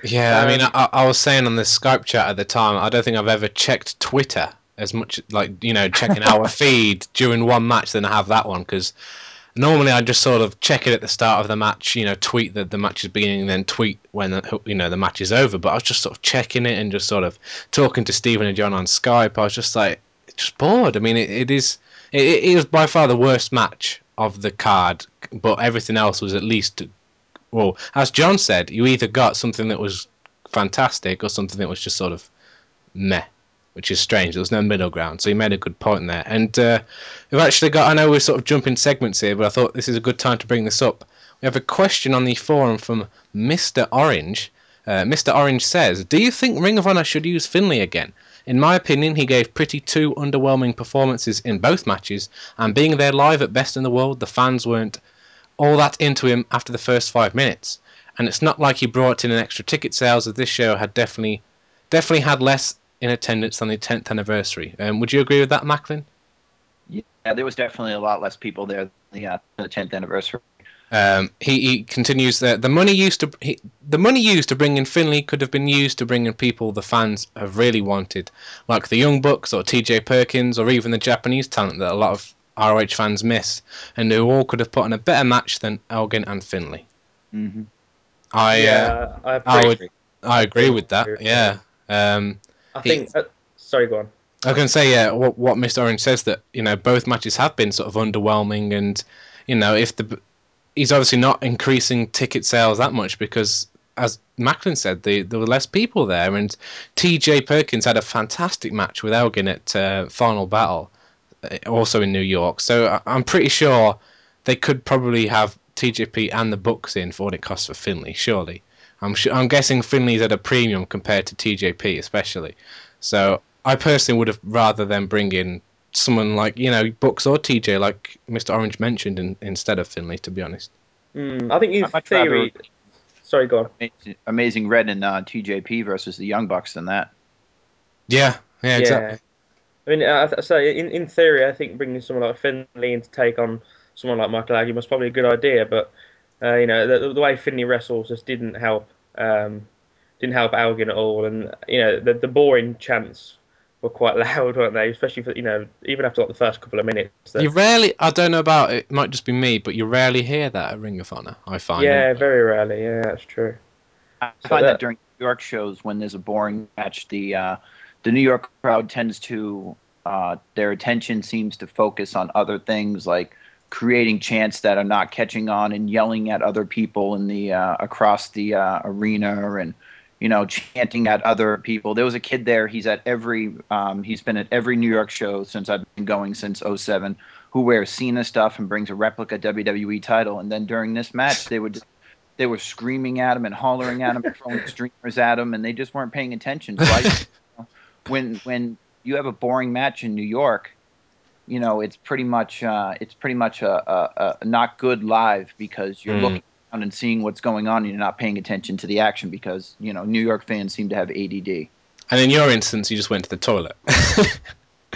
Yeah, I mean, Um, I, I was saying on the Skype chat at the time, I don't think I've ever checked Twitter as much, like you know, checking our feed during one match than I have that one because normally I just sort of check it at the start of the match, you know, tweet that the match is beginning, and then tweet when the, you know the match is over. But I was just sort of checking it and just sort of talking to Stephen and John on Skype. I was just like, just bored. I mean, it, it is, it, it was by far the worst match of the card, but everything else was at least well, as John said, you either got something that was fantastic or something that was just sort of meh, which is strange. There was no middle ground, so he made a good point there. And uh, we've actually got, I know we're sort of jumping segments here, but I thought this is a good time to bring this up. We have a question on the forum from Mr. Orange. Uh, Mr. Orange says, Do you think Ring of Honor should use Finlay again? In my opinion, he gave pretty two underwhelming performances in both matches, and being there live at Best in the World, the fans weren't all that into him after the first five minutes. And it's not like he brought in an extra ticket sales, as this show had definitely, definitely had less in attendance than the 10th anniversary. Um, would you agree with that, Macklin? Yeah, there was definitely a lot less people there. than Yeah, the 10th anniversary. Um, he, he continues that the money used to he, the money used to bring in Finlay could have been used to bring in people the fans have really wanted, like the Young Bucks or T.J. Perkins or even the Japanese talent that a lot of ROH fans miss, and who all could have put on a better match than Elgin and Finlay. Mm-hmm. I uh, yeah, I, I would- appreciate- I agree with that. Yeah. Um, I think. Uh, sorry, go on. I can say yeah, what what Mr. Orange says that you know both matches have been sort of underwhelming, and you know if the he's obviously not increasing ticket sales that much because as Macklin said, the, there were less people there, and T.J. Perkins had a fantastic match with Elgin at uh, Final Battle, uh, also in New York. So I- I'm pretty sure they could probably have TJP and the Bucks in for what it costs for Finlay. Surely, I'm sure, I'm guessing Finlay's at a premium compared to TJP, especially. So I personally would have rather than bring in someone like you know Bucks or TJ, like Mr. Orange mentioned, in, instead of Finlay. To be honest. Mm, I think in I'd much rather- theory. Sorry, go on. Amazing, Amazing Red and uh, TJP versus the Young Bucks than that. Yeah, yeah, exactly. I mean, I th- so in, in theory, I think bringing someone like Finlay in to take on someone like Michael Aggie was probably a good idea, but uh, you know the, the way Finlay wrestles just didn't help. Um, didn't help Elgin at all, and you know the the boring chants were quite loud, weren't they? Especially for you know even after like the first couple of minutes. that- You rarely, I don't know about it, might just be me, but you rarely hear that at Ring of Honor. I find. yeah, very rarely. Yeah, that's true. I So find that- that during New York shows, when there's a boring match, the uh, the New York crowd tends to uh, their attention seems to focus on other things like creating chants that are not catching on and yelling at other people in the uh, across the uh, arena and you know chanting at other people. There was a kid there. He's at every um, he's been at every New York show since I've been going since 07, Who wears Cena stuff and brings a replica WWE title. And then during this match, they would they were screaming at him and hollering at him and throwing streamers at him, and they just weren't paying attention. So I, when when you have a boring match in New York, you know it's pretty much uh, it's pretty much a, a, a not good live because you're Mm. looking and seeing what's going on and you're not paying attention to the action because you know New York fans seem to have ADD. And in your instance, you just went to the toilet.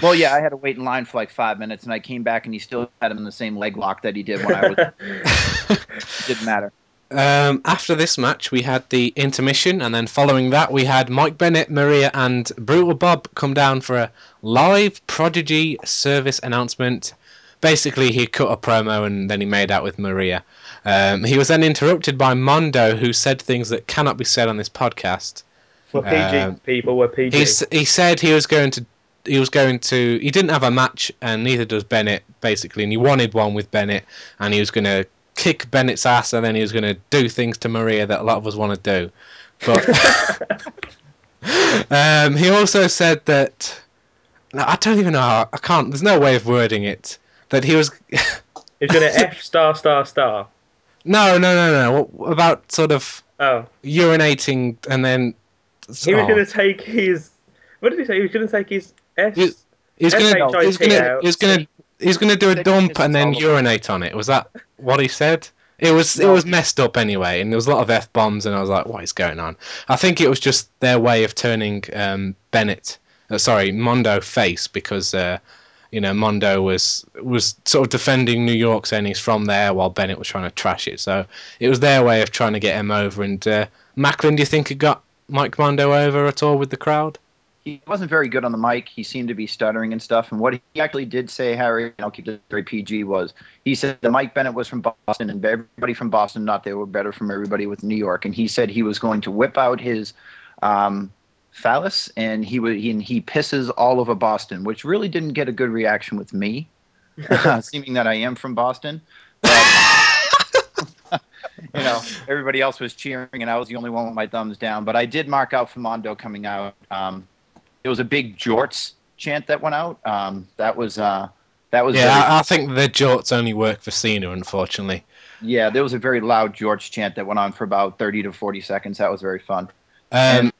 Well, yeah, I had to wait in line for like five minutes, and I came back and he still had him in the same leg lock that he did when I was. it didn't matter. Um, after this match, we had the intermission, and then following that, we had Mike Bennett, Maria, and Brutal Bob come down for a live Prodigy service announcement. Basically, he cut a promo and then he made out with Maria. Um, he was then interrupted by Mondo, who said things that cannot be said on this podcast. We're PG Um, people. We're PG. He he said he was going to he was going to he didn't have a match and neither does Bennett basically and he wanted one with Bennett and he was going to kick Bennett's ass and then he was going to do things to Maria that a lot of us want to do but um, he also said that no, I don't even know how I can't there's no way of wording it that he was He's gonna F star star star. No no no no what about sort of Oh, urinating and then he was oh. gonna take his. What did he say? He was gonna take his S. He's gonna, he's gonna, he's gonna, he's gonna do a dump and then urinate on it. Was that what he said? It was it was messed up anyway, and there was a lot of f bombs, and I was like, "What is going on?" I think it was just their way of turning um, Bennett, uh, sorry, Mondo face because uh, you know Mondo was was sort of defending New York's innings from there, while Bennett was trying to trash it. So it was their way of trying to get him over. And uh, Macklin, do you think it got Mike Mondo over at all with the crowd? he wasn't very good on the mic. He seemed to be stuttering and stuff. And what he actually did say, Harry, and I'll keep this very PG, was he said that Mike Bennett was from Boston, and everybody from Boston thought they were better from everybody with New York. And he said he was going to whip out his um, phallus, and he would he, and he pisses all over Boston, which really didn't get a good reaction with me, seeming that I am from Boston. But, you know, everybody else was cheering, and I was the only one with my thumbs down. But I did mark out for Mondo coming out. Um, it was a big jorts chant that went out. Um, that was uh, that was Yeah, very, I, think the jorts only work for Cena, unfortunately. yeah. There was a very loud jorts chant that went on for about thirty to forty seconds. That was very fun. Um, go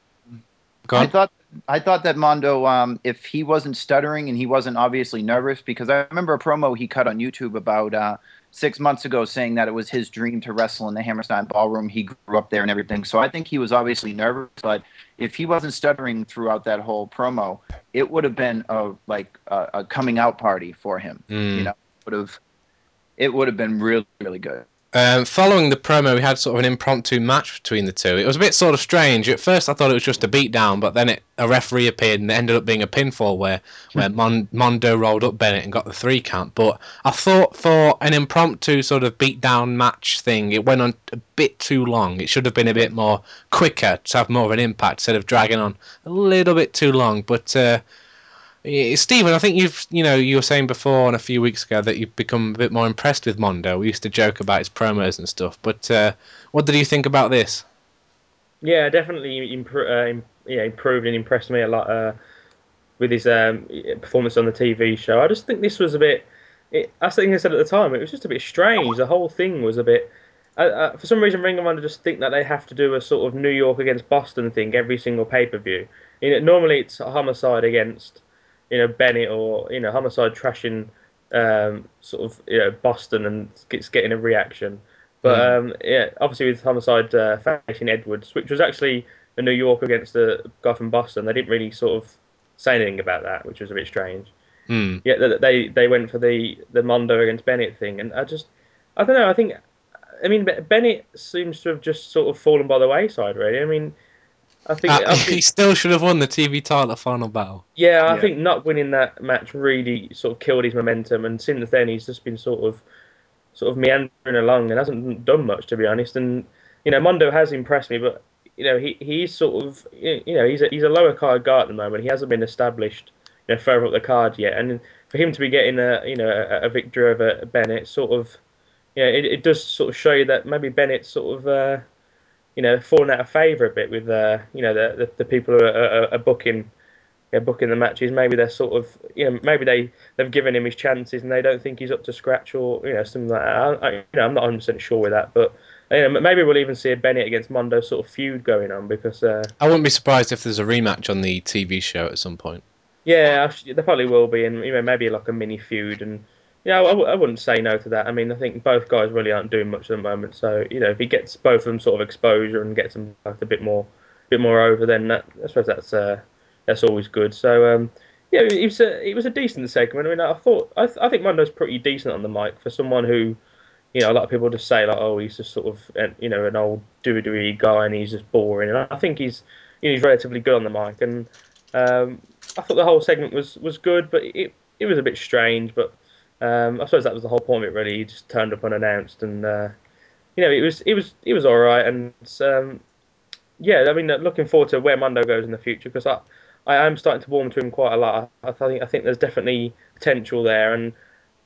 I thought I thought that Mondo, um, if he wasn't stuttering and he wasn't obviously nervous, because I remember a promo he cut on YouTube about uh, six months ago saying that it was his dream to wrestle in the Hammerstein Ballroom. He grew up there and everything, so I think he was obviously nervous. But if he wasn't stuttering throughout that whole promo, it would have been a like a, a coming out party for him. Mm. You know, would have it would have been really really good. Um, following the promo, we had sort of an impromptu match between the two. It was a bit sort of strange. At first, I thought it was just a beatdown, but then it, a referee appeared and it ended up being a pinfall where, where Mon- Mondo rolled up Bennett and got the three count. But I thought for an impromptu sort of beatdown match thing, it went on a bit too long. It should have been a bit more quicker to have more of an impact instead of dragging on a little bit too long. But uh, Stephen, I think you've you know you were saying before and a few weeks ago that you've become a bit more impressed with Mondo. We used to joke about his promos and stuff, but uh, what did you think about this? Yeah, definitely impro- uh, yeah, improved and impressed me a lot uh, with his um, performance on the TV show. I just think this was a bit. It, I think I said at the time it was just a bit strange. The whole thing was a bit. Uh, for some reason, Ring of Honor just think that they have to do a sort of New York against Boston thing every single pay per view. You know, normally it's homicide against you know Bennett or you know homicide trashing um, sort of you know Boston and gets getting a reaction. But um, yeah, obviously with homicide uh, facing Edwards, which was actually a New York against the guy from Boston, they didn't really sort of say anything about that, which was a bit strange. Hmm. Yeah, they they went for the the Mondo against Bennett thing, and I just I don't know. I think I mean Bennett seems to have just sort of fallen by the wayside. Really, I mean, I think, Uh, I think he still should have won the TV title at Final Battle. yeah, I Yeah. think not winning that match really sort of killed his momentum, and since then he's just been sort of sort of meandering along and hasn't done much to be honest. And you know, Mondo has impressed me, but you know, he he's sort of you know he's a, he's a lower card guy at the moment. He hasn't been established you know further up the card yet, and for him to be getting a you know a, a victory over Bennett, sort of yeah, it, it does sort of show you that maybe Bennett's sort of. Uh, you know, fallen out of favour a bit with uh, you know the, the, the people who are, are, are booking yeah, booking the matches. Maybe they're sort of you know maybe they they've given him his chances and they don't think he's up to scratch or you know something like that. I, I, you know, I'm not 100 percent sure with that, but you know, maybe we'll even see a Bennett against Mondo sort of feud going on because uh, I wouldn't be surprised if there's a rematch on the TV show at some point. yeah, there probably will be, and you know maybe like a mini feud and. Yeah, I, w- I wouldn't say no to that. I mean, I think both guys really aren't doing much at the moment. So you know, if he gets both of them sort of exposure and gets them both a bit more, bit more over, then that, I suppose that's uh, that's always good. So um, yeah, it was a it was a decent segment. I mean, I thought I, th- I think Mondo's pretty decent on the mic for someone who, you know, a lot of people just say like, oh, he's just sort of you know an old WWE guy and he's just boring. And I think he's you know, he's relatively good on the mic. And um, I thought the whole segment was was good, but it it was a bit strange. But um, I suppose that was the whole point of it. Really, he just turned up unannounced, and uh, you know, it was it was it was all right. And um, yeah, I mean, looking forward to where Mondo goes in the future because I I am starting to warm to him quite a lot. I, I think I think there's definitely potential there, and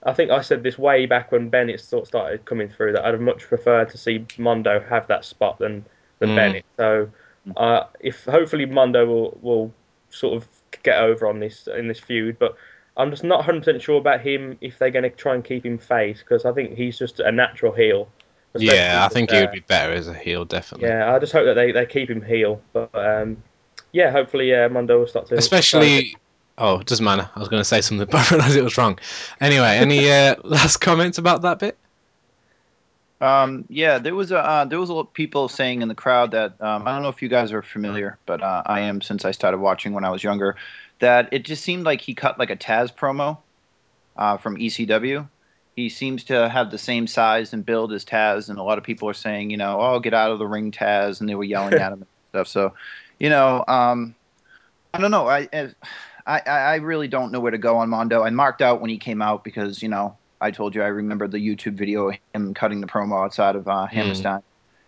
I think I said this way back when Bennett sort of started coming through that I'd have much preferred to see Mondo have that spot than than Mm. Bennett. So uh, if hopefully Mondo will will sort of get over on this in this feud, but I'm just not 100 percent sure about him if they're going to try and keep him face because I think he's just a natural heel. Yeah, I think he would be better as a heel, definitely. Yeah, I just hope that they, they keep him heel, but um, yeah, hopefully uh, Mondo will start to Especially. Oh, it doesn't matter. I was going to say something, but I realised it was wrong. Anyway, any uh, last comments about that bit? Um, yeah, there was a uh, there was a lot of people saying in the crowd that um, I don't know if you guys are familiar, but uh, I am since I started watching when I was younger. That it just seemed like he cut like a Taz promo uh, from ECW. He seems to have the same size and build as Taz, and a lot of people are saying, you know, oh, get out of the ring, Taz, and they were yelling at him and stuff. So, you know, um, I don't know. I, I I really don't know where to go on Mondo. I marked out when he came out because you know I told you I remember the YouTube video of him cutting the promo outside of uh, Hammerstein,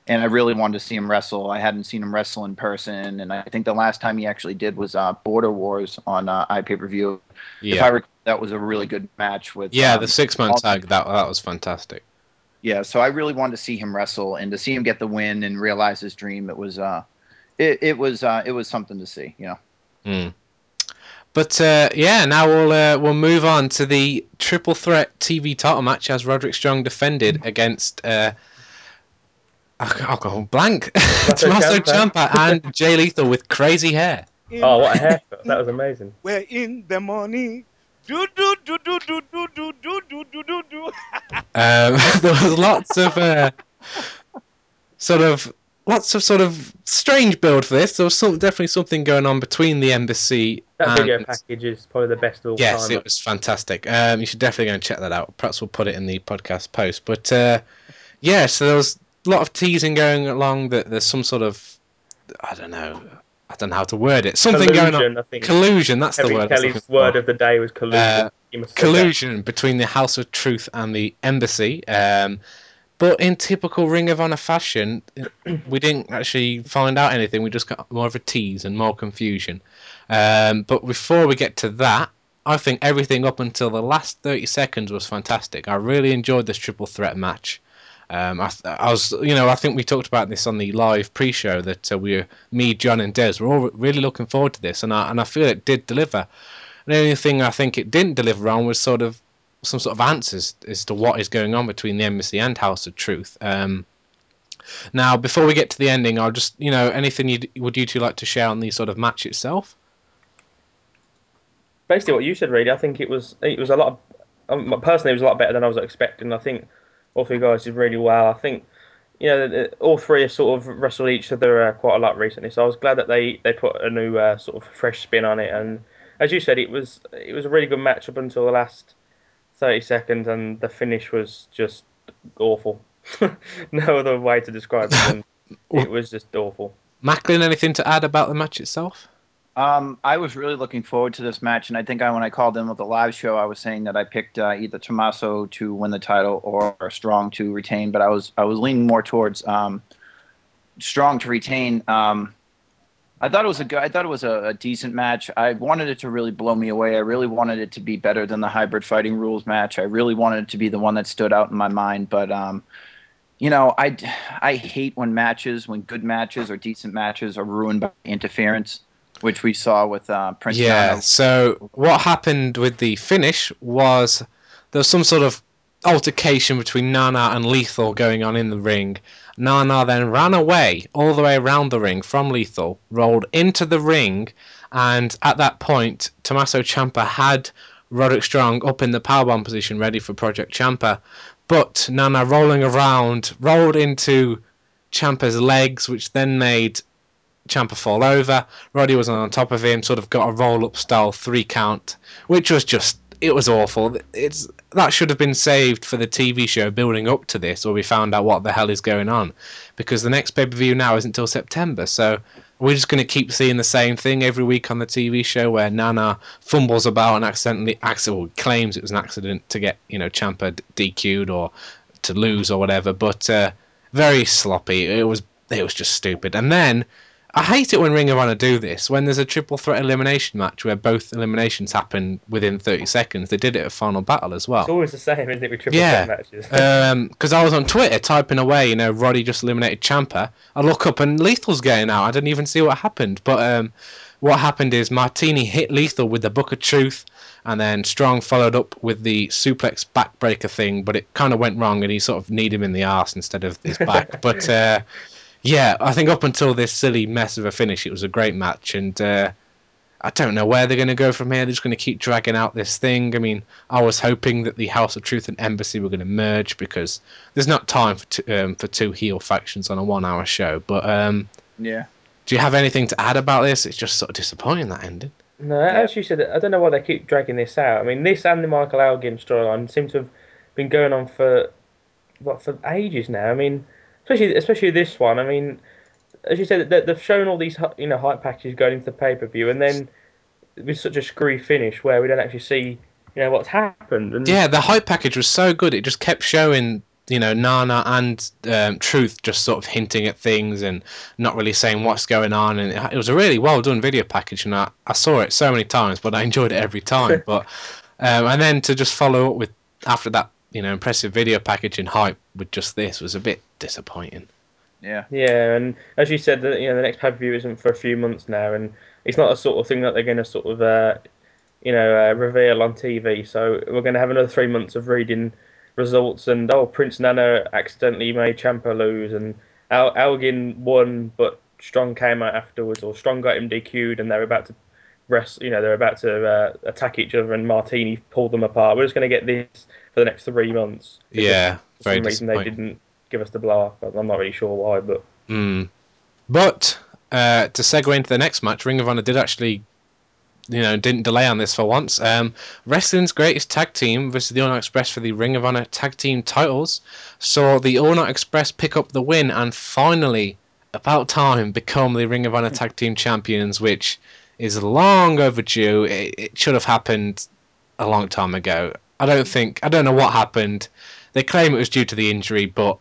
and I really wanted to see him wrestle. I hadn't seen him wrestle in person, and I think the last time he actually did was uh, Border Wars on uh, iPay per view. If I Yeah, recall, that was a really good match with yeah, um, the six all- tag that that was fantastic. yeah, so I really wanted to see him wrestle and to see him get the win and realize his dream. It was uh, it, it was uh, it was something to see. You know. Mm. But uh, yeah, now we'll uh, we'll move on to the triple threat TV title match as Roderick Strong defended against uh, I'll go blank Tommaso Ciampa. Ciampa and Jay Lethal with crazy hair. Oh, what a haircut! That was amazing. We're in the morning. Do do do do do do do do do do do do. Um, there was lots of uh, sort of lots of sort of strange build for this. There was some, definitely something going on between the embassy That and video package is probably the best of all Yes, time. it was fantastic. Um, you should definitely go and check that out. Perhaps we'll put it in the podcast post. But uh, yeah, so there was a lot of teasing going along that there's some sort of I don't know, I don't know how to word it. Something going on. Collusion, I think. Collusion. That's the word. Kelly's word of the day was collusion. Uh, He must have said that. collusion between the House of Truth and the embassy. Um, but in typical Ring of Honor fashion, we didn't actually find out anything. We just got more of a tease and more confusion. Um, but before we get to that, I think everything up until the last 30 seconds was fantastic. I really enjoyed this triple threat match. Um, I, I was, you know, I think we talked about this on the live pre-show that uh, we, me, John, and Des, were all really looking forward to this, and I and I feel it did deliver. And The only thing I think it didn't deliver on was sort of some sort of answers as to what is going on between the embassy and House of Truth. Um, now, before we get to the ending, I'll just, you know, anything you would you two like to share on the sort of match itself? basically what you said, really. I think it was it was a lot. Of, um, personally, it was a lot better than I was expecting. I think all three guys did really well. I think you know all three have sort of wrestled each other uh, quite a lot recently, so I was glad that they they put a new uh, sort of fresh spin on it. And as you said, it was it was a really good match up until the last thirty seconds, and the finish was just awful. no other way to describe it. It was just awful. Macklin, anything to add about the match itself? Um, I was really looking forward to this match, and I think I, when I called in with the live show, I was saying that I picked uh, either Tommaso to win the title or Strong to retain, but I was I was leaning more towards um, Strong to retain. Um, I thought it was a good, I thought it was a, a decent match. I wanted it to really blow me away. I really wanted it to be better than the hybrid fighting rules match. I really wanted it to be the one that stood out in my mind, but um, you know, I I hate when matches, when good matches or decent matches are ruined by interference which we saw with uh, Prince Yeah. So what happened with the finish was there was some sort of altercation between Nana and Lethal going on in the ring. Nana then ran away all the way around the ring from Lethal, rolled into the ring, and at that point, Tommaso Ciampa had Roderick Strong up in the powerbomb position, ready for Project Ciampa. But Nana rolling around rolled into Ciampa's legs, which then made Ciampa fall over. Roddy was on top of him, sort of got a roll up style three count, which was just it was awful. It's that should have been saved for the TV show building up to this, where we found out what the hell is going on, because the next pay per view now isn't until September. So we're just going to keep seeing the same thing every week on the TV show, where Nana fumbles about and accidentally accidentally claims it was an accident to get you know Ciampa DQ'd or to lose or whatever, but uh, very sloppy. It was it was just stupid, and then. I hate it when Ring of Honor do this. When there's a triple threat elimination match where both eliminations happen within 30 seconds, they did it at Final Battle as well. It's always the same, isn't it, with triple Yeah. threat matches? Because I was on Twitter typing away, you know, Roddy just eliminated Ciampa. I look up and Lethal's getting out. I didn't even see what happened. But um, what happened is Martini hit Lethal with the Book of Truth, and then Strong followed up with the suplex backbreaker thing, but it kind of went wrong, and he sort of kneed him in the arse instead of his back. but uh, yeah, I think up until this silly mess of a finish, it was a great match, and uh, I don't know where they're going to go from here. They're just going to keep dragging out this thing. I mean, I was hoping that the House of Truth and Embassy were going to merge because there's not time for two, um, for two heel factions on a one-hour show. But um, Yeah. do you have anything to add about this? It's just sort of disappointing that ending. No, as you said, I don't know why they keep dragging this out. I mean, this and the Michael Elgin storyline seem to have been going on for what for ages now. I mean, especially especially this one. I mean, as you said, they- they've shown all these you know hype packages going into the pay per view, and then with such a screwy finish where we don't actually see you know what's happened. And Yeah, the hype package was so good. It just kept showing, you know, Nana and um, Truth just sort of hinting at things and not really saying what's going on. And it, it was a really well done video package, and I, I saw it so many times, but I enjoyed it every time. but um, and then to just follow up with after that, you know, impressive video package and hype with just this was a bit disappointing. Yeah. Yeah, and as you said, the, you know, the next pay per view isn't for a few months now, and it's not a sort of thing that they're going to sort of, uh, you know, uh, reveal on TV. So we're going to have another three months of reading results, and oh, Prince Nana accidentally made Ciampa lose, and Al- Elgin won, but Strong came out afterwards, or Strong got him DQ'd, and they're about to rest. You know, they're about to uh, attack each other, and Martini pulled them apart. We're just going to get this for the next three months. Yeah, for very some reason they didn't give us the blow up. I'm not really sure why, but. Mm. But uh, to segue into the next match, Ring of Honor did actually, you know, didn't delay on this for once. Um, wrestling's greatest tag team versus the All Night Express for the Ring of Honor tag team titles saw the All Night Express pick up the win and finally, about time, become the Ring of Honor tag team champions, which is long overdue. It, it should have happened a long time ago. I don't think I don't know what happened. They claim it was due to the injury, but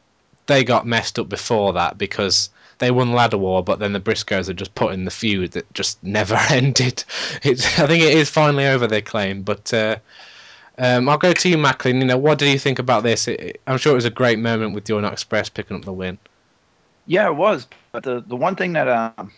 they got messed up before that because they won ladder war, but then the Briscoes had just put in the feud that just never ended. It's I think it is finally over. They claim, but uh, um, I'll go to you, Macklin. You know, what do you think about this? It, I'm sure it was a great moment with All Night Express picking up the win. Yeah, it was. But the the one thing that um,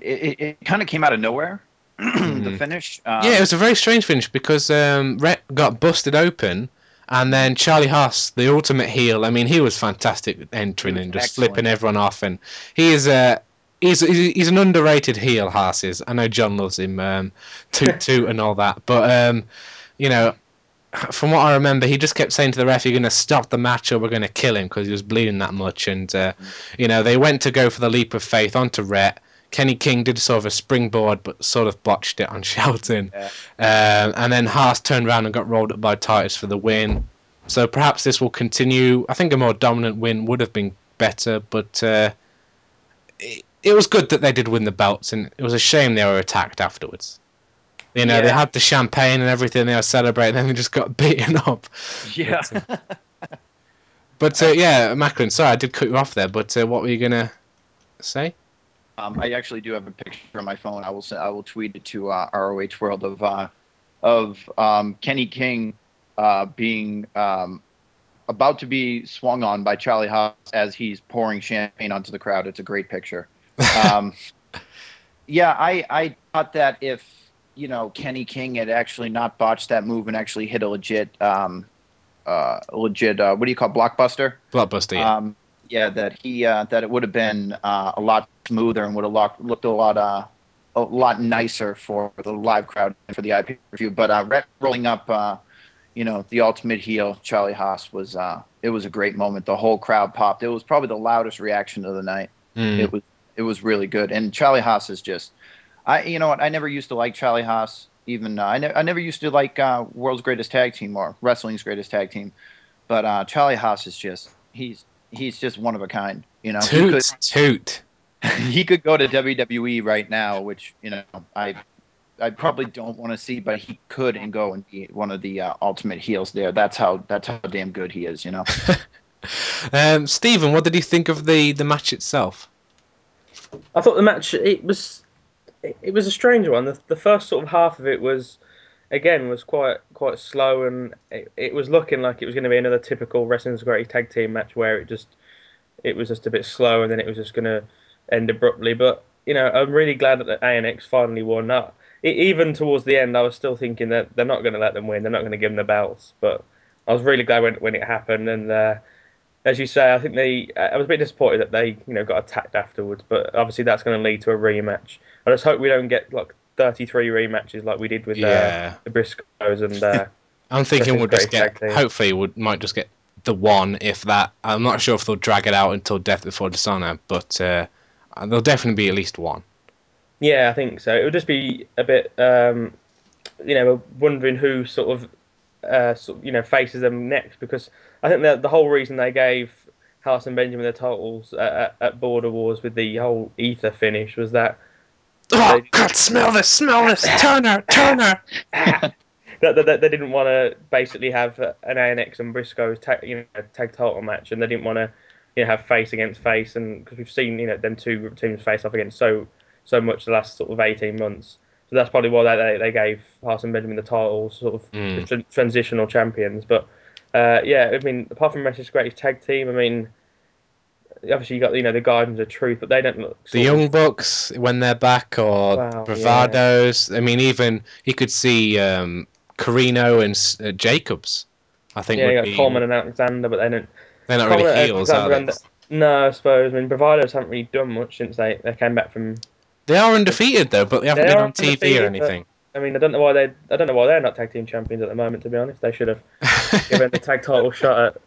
it, it kind of came out of nowhere. The finish. Um, yeah, it was a very strange finish because um, Rhett got busted open. And then Charlie Haas, the ultimate heel. I mean, he was fantastic entering was and just excellent. flipping everyone off. And he is a he's he's an underrated heel. Haas is. I know John loves him, um, toot toot and all that. But um, you know, from what I remember, he just kept saying to the ref, "You're going to stop the match, or we're going to kill him," because he was bleeding that much. And uh, you know, they went to go for the leap of faith onto Rhett. Kenny King did sort of a springboard, but sort of botched it on Shelton. Yeah. Um, and then Haas turned around and got rolled up by Titus for the win. So perhaps this will continue. I think a more dominant win would have been better, but uh, it, it was good that they did win the belts, and it was a shame they were attacked afterwards. You know, they had the champagne and everything, they were celebrating, and then they just got beaten up. Yeah. But uh, yeah, Macklin, sorry, I did cut you off there, but uh, what were you going to say? Um, I actually do have a picture on my phone. I will send, I will tweet it to uh, ROH World of uh, of um, Kenny King uh, being um, about to be swung on by Charlie Haas as he's pouring champagne onto the crowd. It's a great picture. Um, yeah, I I thought that if you know Kenny King had actually not botched that move and actually hit a legit um, uh, legit uh, what do you call it, blockbuster? Blockbuster, yeah. Um, yeah, that he uh, that it would have been uh, a lot smoother and would have looked, looked a lot uh, a lot nicer for the live crowd and for the IP review. But uh, rolling up, uh, you know, the ultimate heel, Charlie Haas was uh, it was a great moment. The whole crowd popped. It was probably the loudest reaction of the night. Mm. It was it was really good. And Charlie Haas is just, I you know what I never used to like Charlie Haas. Even uh, I, ne- I never used to like uh, World's Greatest Tag Team or Wrestling's Greatest Tag Team, but uh, Charlie Haas is just he's he's just one of a kind. You know, he could, Toot, toot. he could go to WWE right now, which you know I I probably don't want to see, but he could and go and be one of the uh, ultimate heels there. That's how that's how damn good he is. You know. Um, Stephen, what did you think of the, the match itself? I thought the match it was it, it was a strange one. The, the first sort of half of it was again was quite quite slow and it, it was looking like it was going to be another typical wrestling's greatest tag team match where it just it was just a bit slow and then it was just going to end abruptly. But you know, I'm really glad that ANX finally won that. E even towards the end, I was still thinking that they're not going to let them win. They're not going to give them the belts. But I was really glad when when it happened and. Uh, as you say, I think they. I was a bit disappointed that they, you know, got attacked afterwards. But obviously, that's going to lead to a rematch. I just hope we don't get like 33 rematches like we did with uh, the Briscoes and uh, I'm thinking we'll just get. Team. Hopefully, we might just get the one, if that. I'm not sure if they'll drag it out until Death Before Dishonor, but uh, there'll definitely be at least one. Yeah, I think so. It would just be a bit, um, you know, wondering who sort of, uh, sort, you know, faces them next because I think that the whole reason they gave Haas and Benjamin the titles at, at Border Wars with the whole Ether finish was that Oh God! Smell this! Smell this! Turner! Turner! that, that, that they didn't want to basically have an ANX and Briscoes tag, you know, tag title match, and they didn't want to, you know, have face against face, and because we've seen, you know, them two teams face off against so so much the last sort of eighteen months. So that's probably why they they, gave Hart and Benjamin the titles, sort of Mm. tran- transitional champions. But uh, yeah, I mean, apart from Wrestling's greatest tag team, I mean, obviously you got you know the Guardians of Truth, but they don't look The sort of- Young Bucks when they're back, or Wow, Bravados. I mean, even you could see um, Corino and uh, Jacobs. I think yeah, would you got be. Coleman and Alexander, but they don't. they're not Coleman really heels, are Alexander they? No, I suppose. I mean, Bravados haven't really done much since they, they came back from. They are undefeated though, but they haven't They been on TV or but- anything. I mean, I don't know why they. I don't know why they're not tag team champions at the moment. To be honest, they should have given the tag title shot at,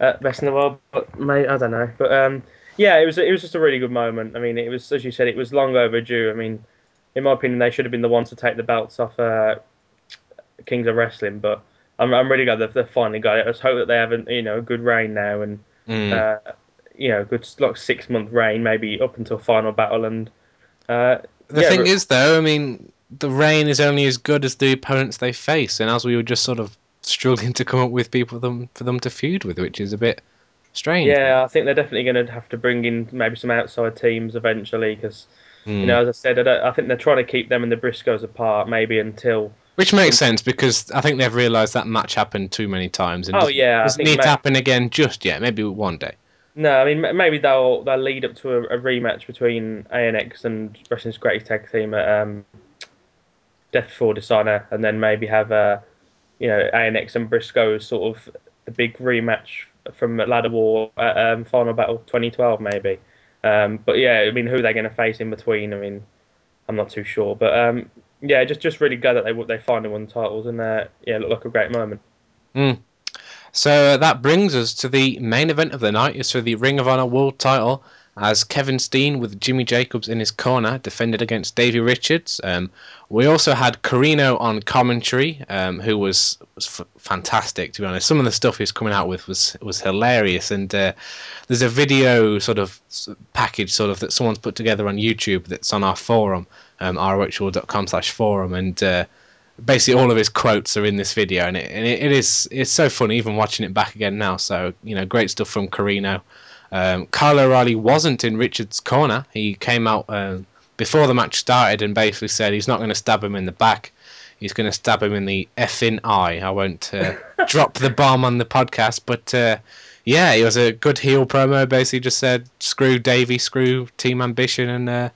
at best in the world. But mate, I don't know. But um, yeah, it was it was just a really good moment. I mean, it was as you said, it was long overdue. I mean, in my opinion, they should have been the ones to take the belts off uh, Kings of Wrestling. But I'm I'm really glad that they finally got it. I just hope that they have a you know a good reign now and Mm. uh, you know, a good like six month reign, maybe up until final battle. And uh, The yeah, thing but- is, though, I mean, the reign is only as good as the opponents they face, and as we were just sort of struggling to come up with people for them for them to feud with, which is a bit strange. yeah, I think they're definitely going to have to bring in maybe some outside teams eventually because Mm. you know, as I said, I, don't, I think they're trying to keep them and the Briscoes apart, maybe until. Which makes sense because I think they've realised that match happened too many times and Oh, doesn't, yeah, doesn't need to happen again just yet. Maybe one day. No, I mean maybe they'll they'll lead up to a, a rematch between ANX and Wrestling's Greatest Tag Team at um, Death Before Dishonor, and then maybe have uh, you know ANX and Briscoe sort of the big rematch from Ladder War at um, Final Battle 2012 maybe. Um, but yeah, I mean who are they're going to face in between, I mean I'm not too sure, but um, yeah, just just really glad that they they finally won the titles and uh, yeah, looked like a great moment. So uh, that brings us to the main event of the night. It's for the Ring of Honor World Title, as Kevin Steen with Jimmy Jacobs in his corner defended against Davey Richards. Um, we also had Corino on commentary, um, who was, was f- fantastic to be honest. Some of the stuff he was coming out with was was hilarious, and uh, there's a video sort of package sort of that someone's put together on YouTube that's on our forum, um, slash forum, and. Uh, basically all of his quotes are in this video and it, and it, it is it's so funny even watching it back again now so you know great stuff from Corino um, Kyle O'Reilly wasn't in Richard's corner. He came out um, before the match started and basically said he's not going to stab him in the back. He's going to stab him in the effing eye. I won't uh, drop the bomb on the podcast but uh, yeah it was a good heel promo. Basically just said screw Davey screw Team Ambition and uh,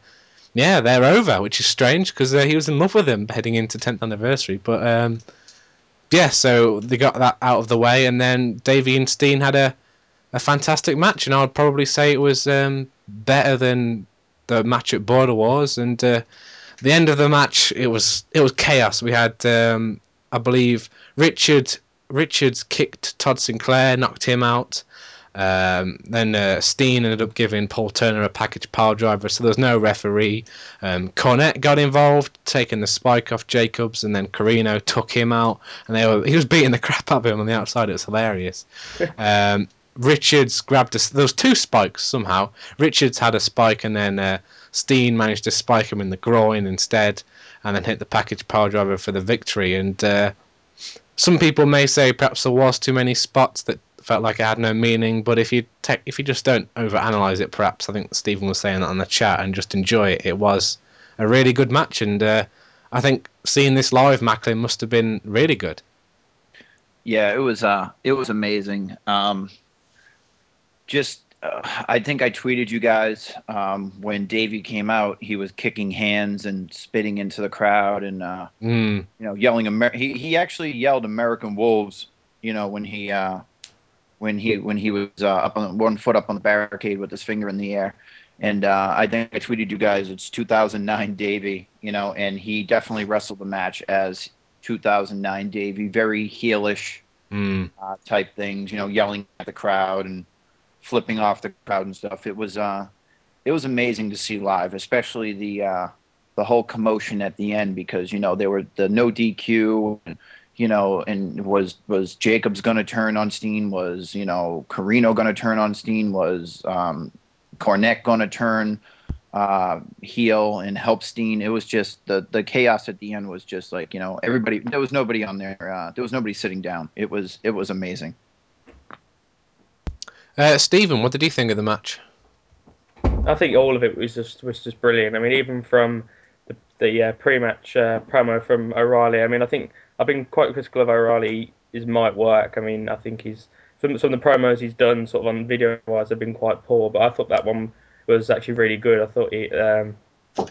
yeah, they're over, which is strange because uh, he was in love with them heading into 10th anniversary. But um, yeah, so they got that out of the way, and then Davey and Steen had a, a fantastic match, and I would probably say it was um, better than the match at Border Wars. And uh, the end of the match, it was it was chaos. We had, um, I believe, Richard Richards kicked Todd Sinclair, knocked him out. Um, then uh, Steen ended up giving Paul Turner a package power driver, so there was no referee. Um, Cornette got involved, taking the spike off Jacobs, and then Corino took him out, and they were, he was beating the crap out of him on the outside. It was hilarious. um, Richards grabbed a, two spikes somehow. Richards had a spike, and then uh, Steen managed to spike him in the groin instead, and then hit the package power driver for the victory. And uh, some people may say perhaps there was too many spots that felt like it had no meaning. But if you if you just don't overanalyze it, perhaps I think Stephen was saying that on the chat and just enjoy it, it was a really good match. And uh, I think seeing this live, Macklin must have been really good. Yeah, it was uh it was amazing. Um just uh, I think I tweeted you guys um when Davey came out, he was kicking hands and spitting into the crowd and uh Mm, you know yelling Amer- he he actually yelled American Wolves, you know, when he uh when he when he was uh, up on one foot up on the barricade with his finger in the air. And uh, I think I tweeted you guys it's 2009 Davey, you know, and he definitely wrestled the match as 2009 Davey, very heelish Mm. uh, type things, you know, yelling at the crowd and flipping off the crowd and stuff. It was uh, it was amazing to see live, especially the uh, the whole commotion at the end because you know there were the no DQ, you know, and was was Jacobs going to turn on Steen? Was you know Corino going to turn on Steen? Was um, Cornette going to turn uh, heel and help Steen? It was just the the chaos at the end was just like you know everybody. There was nobody on there. Uh, there was nobody sitting down. It was it was amazing. Uh, Stephen, what did you think of the match? I think all of it was just was just brilliant. I mean, even from the, the uh, pre-match uh, promo from O'Reilly. I mean, I think I've been quite critical of O'Reilly. His might work. I mean, I think he's some some of the promos he's done sort of on video wise have been quite poor, but I thought that one was actually really good. I thought it um,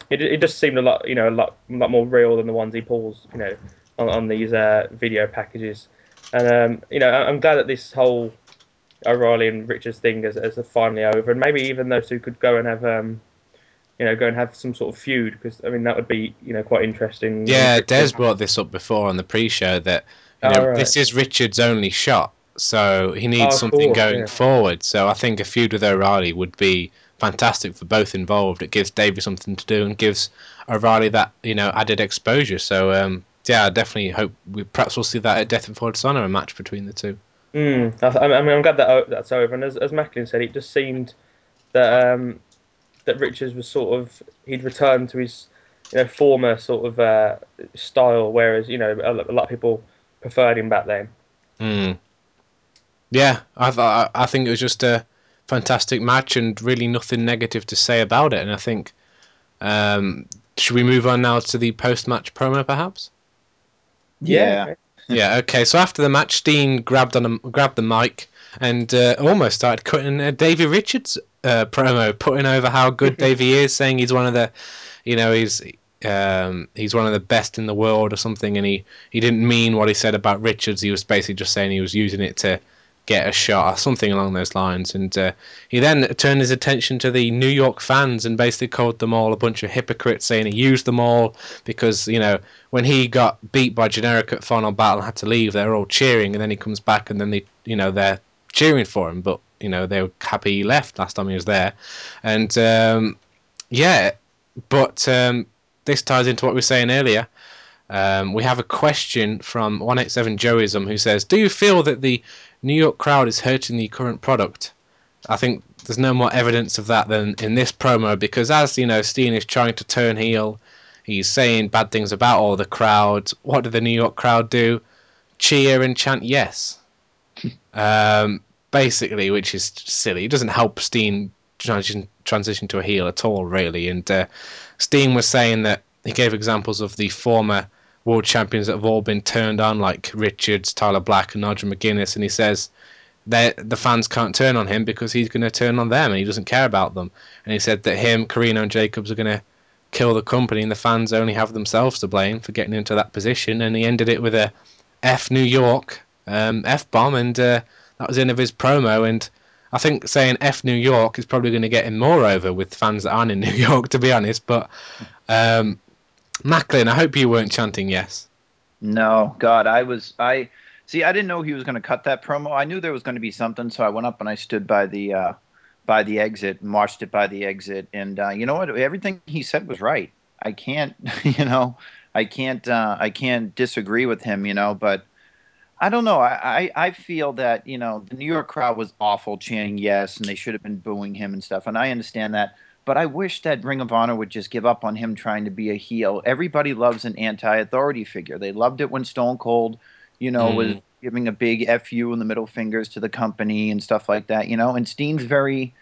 it, it just seemed a lot you know a lot a lot more real than the ones he pulls you know on, on these uh, video packages. And um, you know, I'm glad that this whole O'Reilly and Richards thing is, is finally over, and maybe even those two could go and have um, you know, go and have some sort of feud because I mean that would be you know quite interesting. Yeah, Des brought this up before on the pre-show that you know, Oh, right. this is Richard's only shot, so he needs Oh, something course, going yeah. forward. So I think a feud with O'Reilly would be fantastic for both involved. It gives Davey something to do and gives O'Reilly that you know added exposure. So um, yeah, I definitely hope we perhaps we'll see that at Death Before Dishonor, a match between the two. Mm, I, I mean, I'm glad that o- that's over. And as, as Macklin said, it just seemed that um, that Richards was sort of he'd returned to his you know former sort of uh, style, whereas you know a, a lot of people preferred him back then. Mm. Yeah, I thought I think it was just a fantastic match and really nothing negative to say about it. And I think um, should we move on now to the post-match promo, perhaps? Yeah. Yeah. Okay. So after the match, Steen grabbed on a, grabbed the mic and uh, almost started cutting a Davey Richards uh, promo, putting over how good Davey is, saying he's one of the, you know, he's um, he's one of the best in the world or something, and he he didn't mean what he said about Richards. He was basically just saying he was using it to get a shot or something along those lines. And uh, he then turned his attention to the New York fans and basically called them all a bunch of hypocrites, saying he used them all because you know when he got beat by Generico at Final Battle and had to leave, they're all cheering, and then he comes back and then they you know they're cheering for him, but you know they were happy he left last time he was there, and um, yeah, but um, this ties into what we were saying earlier. Um, we have a question from 187 Joeism who says, Do you feel that the New York crowd is hurting the current product? I think there's no more evidence of that than in this promo because as you know, Steen is trying to turn heel. He's saying bad things about all the crowd. What did the New York crowd do? Cheer and chant yes. Um, basically, which is silly. It doesn't help Steen transition transition to a heel at all, really. And uh, Steen was saying that he gave examples of the former world champions that have all been turned on, like Richards, Tyler Black, and Nigel McGuinness, and he says that the fans can't turn on him because he's going to turn on them, and he doesn't care about them. And he said that him, Corino, and Jacobs are going to kill the company, and the fans only have themselves to blame for getting into that position. And he ended it with a F New York um, F bomb, and uh, that was the end of his promo. And I think saying F New York is probably going to get him more over with fans that aren't in New York, to be honest. But um, Macklin, I hope you weren't chanting yes. No, God, I was I see. I didn't know he was going to cut that promo. I knew there was going to be something, so I went up and I stood by the uh, by the exit and watched it by the exit. And uh, you know what? Everything he said was right. I can't, you know, I can't, uh, I can't disagree with him. You know, but I don't know. I, I I feel that you know the New York crowd was awful, chanting yes, and they should have been booing him and stuff. And I understand that. But I wish that Ring of Honor would just give up on him trying to be a heel. Everybody loves an anti-authority figure. They loved it when Stone Cold, you know, Mm. was giving a big fu and the middle fingers to the company and stuff like that. You know, and Steen's very,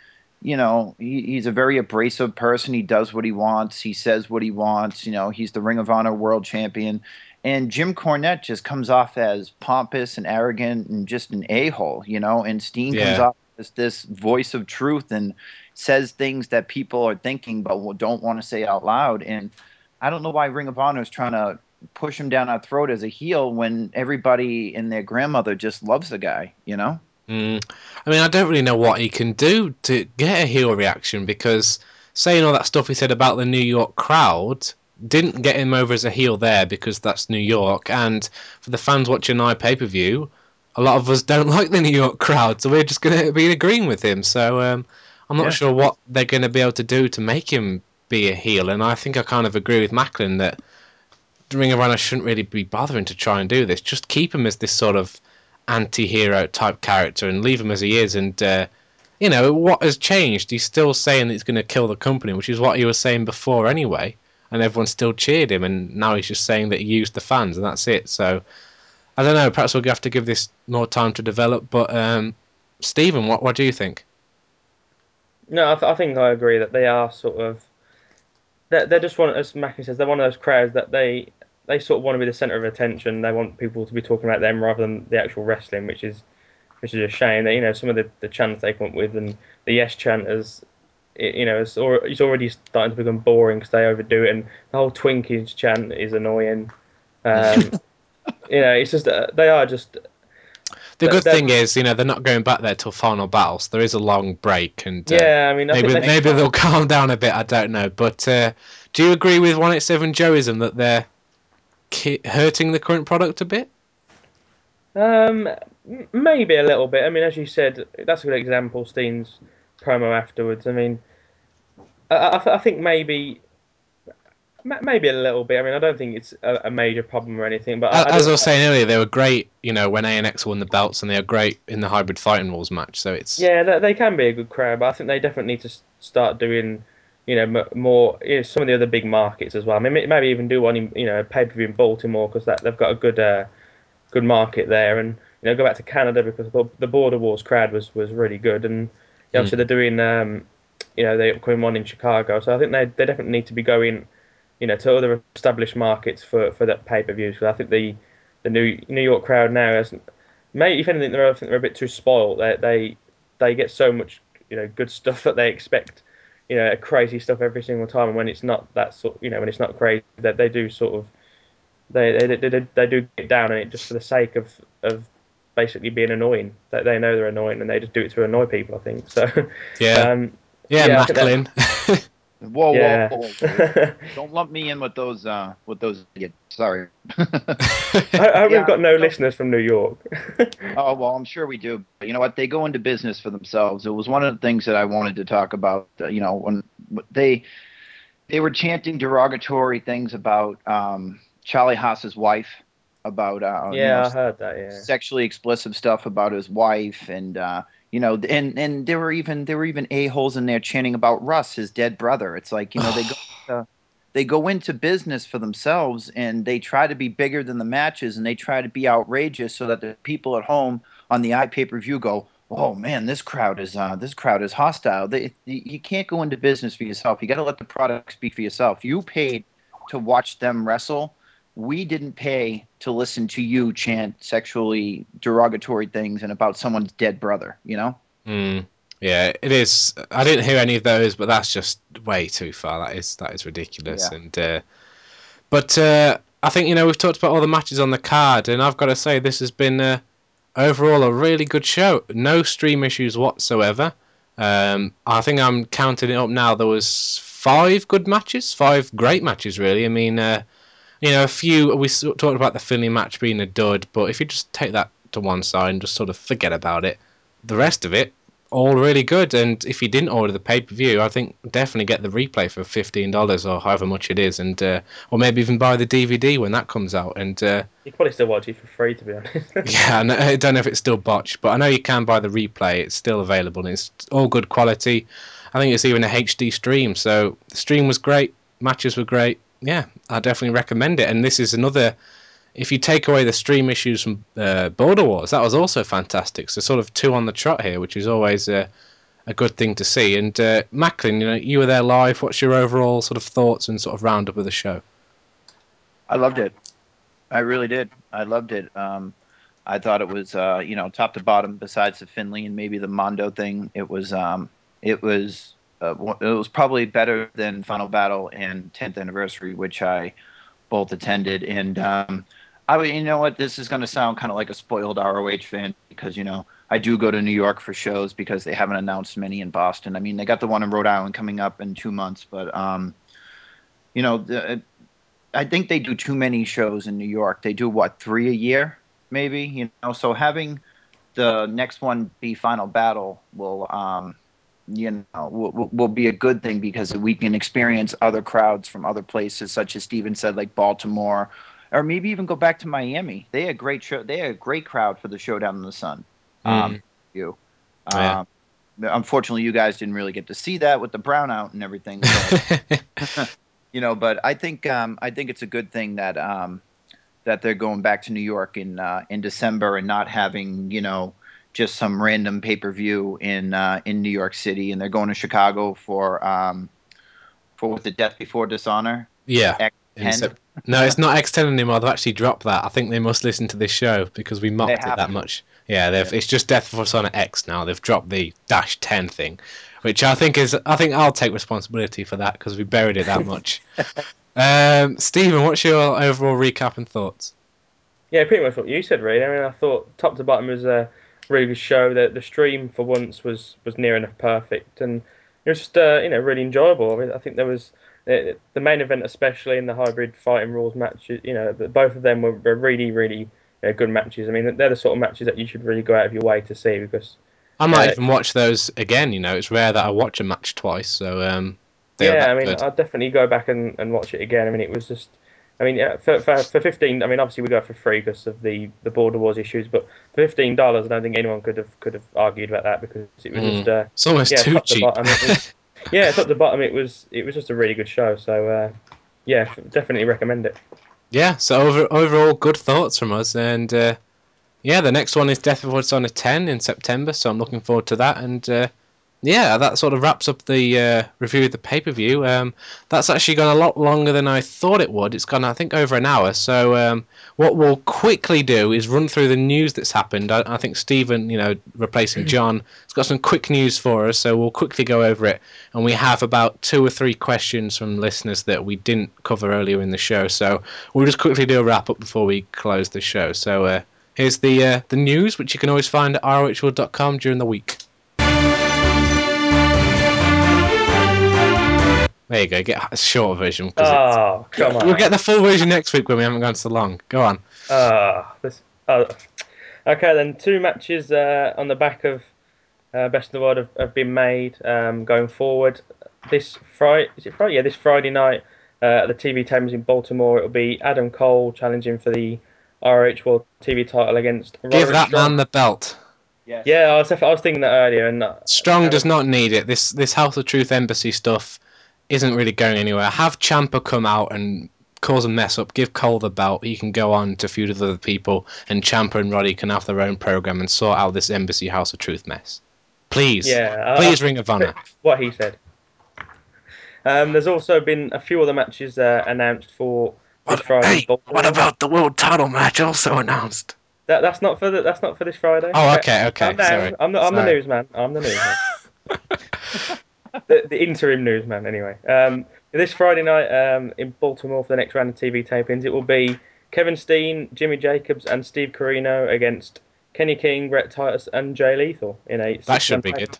you know, he, he's a very abrasive person. He does what he wants. He says what he wants. You know, he's the Ring of Honor World Champion. And Jim Cornette just comes off as pompous and arrogant and just an a hole, you know. And Steen comes off as this voice of truth and says things that people are thinking but don't want to say out loud. And I don't know why Ring of Honor is trying to push him down our throat as a heel when everybody and their grandmother just loves the guy, you know? Mm. I mean, I don't really know what he can do to get a heel reaction because saying all that stuff he said about the New York crowd didn't get him over as a heel there because that's New York, and for the fans watching our pay per view, a lot of us don't like the New York crowd, so we're just going to be agreeing with him. So um, I'm not Yeah. sure what they're going to be able to do to make him be a heel, and I think I kind of agree with Macklin that Ring of Honor shouldn't really be bothering to try and do this. Just keep him as this sort of anti-hero type character and leave him as he is. And uh, you know what has changed? He's still saying that he's going to kill the company, which is what he was saying before anyway. And everyone still cheered him, and now he's just saying that he used the fans, and that's it. So I don't know. Perhaps we'll have to give this more time to develop. But um, Stephen, what what do you think? No, I, th- I think I agree that they are sort of. They're, they're just one, as Mackie says, they're one of those crowds that they they sort of want to be the center of attention. They want people to be talking about them rather than the actual wrestling, which is which is a shame. That you know some of the, the chants they come up with and the yes chanters, it, you know, it's, al- it's already starting to become boring because they overdo it, and the whole Twinkies chant is annoying. Um, you know, it's just uh, they are just The good thing is, you know, they're not going back there till final battles. so there is a long break, and uh, yeah. I mean, I maybe they, maybe they'll calm down a bit. I don't know, but uh, do you agree with one eight seven Joeism that they're ki- hurting the current product a bit? Um, maybe a little bit. I mean, as you said, that's a good example. Steen's promo afterwards. I mean, I, I, th- I think maybe, ma- maybe a little bit. I mean, I don't think it's a, major problem or anything. But I, I As I don't- was saying earlier, they were great, you know, when ANX won the belts, and they were great in the hybrid fighting rules match. So it's yeah, they, they can be a good crowd, but I think they definitely need to start doing, you know, more. You know, some of the other big markets as well. I mean, maybe even do one in, you know, pay per view in Baltimore because that they've got a good, uh, good market there, and you know, go back to Canada because the, Border Wars crowd was was really good, and you know, obviously they're doing, um, you know, the upcoming one in Chicago, so I think they they definitely need to be going, you know, to other established markets for for that pay per views. Because I think the the New New York crowd now has, maybe if anything, they're I think they're a bit too spoiled. They they they get so much you know good stuff that they expect. You know, crazy stuff every single time, and when it's not that sort, you know, when it's not crazy, that they do sort of they they, they, they, they do get down on it just for the sake of of basically being annoying. That they know they're annoying and they just do it to annoy people. I think so. yeah, Um, yeah, yeah, I think that- Macklin. Whoa, yeah. whoa, whoa, whoa. Don't lump me in with those uh with those idiots. Sorry. I, I hope Yeah, we've got no no. listeners from New York. Oh well, I'm sure we do. But you know what? They go into business for themselves. It was one of the things that I wanted to talk about. Uh, you know, when they they were chanting derogatory things about um, Charlie Haas's wife, about uh, you yeah, know, I heard that. Yeah. sexually explicit stuff about his wife, and uh, you know, and and there were even there were even a holes in there chanting about Russ, his dead brother. It's like you know they go. to- they go into business for themselves and they try to be bigger than the matches and they try to be outrageous so that the people at home on the iPay per view go, "Oh man, this crowd is uh, this crowd is hostile." They, you you can't go into business for yourself. You got to let the product speak for yourself. You paid to watch them wrestle. We didn't pay to listen to you chant sexually derogatory things and about someone's dead brother. You know. Mm, yeah, it is. I didn't hear any of those, but that's just way too far. That is that is ridiculous. Yeah. And uh, but uh, I think you know we've talked about all the matches on the card, and I've got to say this has been uh, overall a really good show. No stream issues whatsoever. Um, I think I'm counting it up now. There was five good matches, five great matches, really. I mean, uh, you know, a few. We talked about the Finlay match being a dud, but if you just take that to one side and just sort of forget about it, the rest of it all really good. And if you didn't order the pay per view, I think definitely get the replay for fifteen dollars or however much it is, and uh, or maybe even buy the DVD when that comes out. And uh, You probably still watch it for free, to be honest. yeah, I, I don't know if it's still botched, but I know you can buy the replay. It's still available, and it's all good quality. I think it's even a HD stream, so the stream was great, matches were great. Yeah, I definitely recommend it. And this is another. If you take away the stream issues from uh, Border Wars, that was also fantastic. So sort of two on the trot here, which is always a, a good thing to see. And uh, Macklin, you know, you were there live. What's your overall sort of thoughts and sort of roundup of the show? I loved it. I really did. I loved it. Um, I thought it was, uh, you know, top to bottom. Besides the Finlay and maybe the Mondo thing, it was, um, it was, uh, it was probably better than Final Battle and 10th Anniversary, which I both attended. And um, I you know what? This is going to sound kind of like a spoiled ROH fan because you know I do go to New York for shows because they haven't announced many in Boston. I mean, they got the one in Rhode Island coming up in two months, but um, you know, the, I think they do too many shows in New York. They do what three a year, maybe. You know, so having the next one be Final Battle will, um, you know, will, will- will be a good thing because we can experience other crowds from other places, such as Steven said, like Baltimore, or maybe even go back to Miami. They had a great show. They had a great crowd for the Showdown in the Sun. Um, you, Yeah. um, unfortunately, you guys didn't really get to see that with the brownout and everything. You know, but I think um, I think it's a good thing that um, that they're going back to New York in uh, in December and not having you know just some random pay per view in uh, in New York City, and they're going to Chicago for um, for with the Death Before Dishonor. yeah. X10. No, it's not X10 anymore. They've actually dropped that. I think they must listen to this show because we mocked it that much. Yeah, they've, it's just Death Before Dishonor X now. They've dropped the dash 10 thing, which I think is. I think I'll take responsibility for that because we buried it that much. um, Stephen, what's your overall recap and thoughts? Yeah, pretty much what you said, really. I mean, I thought top to bottom was a really good show. The the stream for once was was near enough perfect, and it was just uh, you know really enjoyable. I, mean, I think there was uh, the main event, especially in the hybrid fighting rules match. You know, both of them were, were really really uh, good matches. I mean, they're the sort of matches that you should really go out of your way to see because I might Yeah. even watch those again. You know, it's rare that I watch a match twice, so um, yeah, that I mean, good. I'll definitely go back and, and watch it again. I mean, it was just, I mean, yeah, for, for, for fifteen, I mean, obviously we go for free because of the, the border wars issues, but for fifteen dollars, I don't think anyone could have could have argued about that because it was Mm. just, uh, It's almost yeah, too top cheap. bottom. It was, yeah, top to bottom, it was it was just a really good show. So uh, yeah, definitely recommend it. yeah, so over, overall, good thoughts from us, and uh, yeah, the next one is Death Before Dishonor 10 in September, so I'm looking forward to that, and uh, yeah, that sort of wraps up the uh, review of the pay per view. Um, that's actually gone a lot longer than I thought it would. It's gone, I think, over an hour. So um, what we'll quickly do is run through the news that's happened. I, I think Stephen, you know, replacing John, has got some quick news for us. So we'll quickly go over it, and we have about two or three questions from listeners that we didn't cover earlier in the show. So we'll just quickly do a wrap up before we close the show. So uh, here's the uh, the news, which you can always find at rohworld.com during the week. There you go. Get a short version. 'cause it's- Oh, come on. We'll get the full version next week when we haven't gone so long. Go on. Ah, this. Oh. Okay, then two matches uh, on the back of uh, Best in the World have, have been made um, going forward. This Friday, is it Friday? Yeah, this Friday night uh, at the TV Tames in Baltimore, it'll be Adam Cole challenging for the ROH World TV title against. Give Roderick that Strong. man the belt. Yes. Yeah, I was, I was thinking that earlier, and uh, Strong does not need it. This this House of Truth Embassy stuff isn't really going anywhere. Have Ciampa come out and cause a mess up. Give Cole the belt. He can go on to feud with other people, and Ciampa and Roddy can have their own program and sort out this Embassy House of Truth mess. Please, Yeah, please, I- Ring of Honor. what he said. Um, there's also been a few other matches uh, announced for this What, Friday. hey, Baltimore. what about the world title match also announced? That, that's not for the, that's not for this Friday. Oh, okay, okay, down. sorry. I'm the I'm the newsman. I'm the newsman. the, the interim newsman, anyway. Um, this Friday night um, in Baltimore for the next round of TV tapings, it will be Kevin Steen, Jimmy Jacobs, and Steve Corino against Kenny King, Rhett Titus, and Jay Lethal in a. That should be good.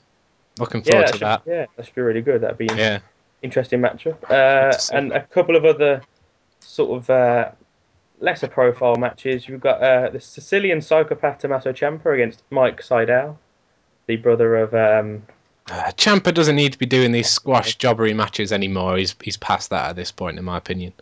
Looking Yeah, forward that to should, that. yeah, that should be really good. That'd be an Yeah. interesting matchup. Uh, and a couple of other sort of uh, lesser profile matches. You've got uh, the Sicilian psychopath Tommaso Ciampa against Mike Sydal, the brother of um, Uh, Ciampa doesn't need to be doing these squash jobbery matches anymore. He's he's past that at this point, in my opinion.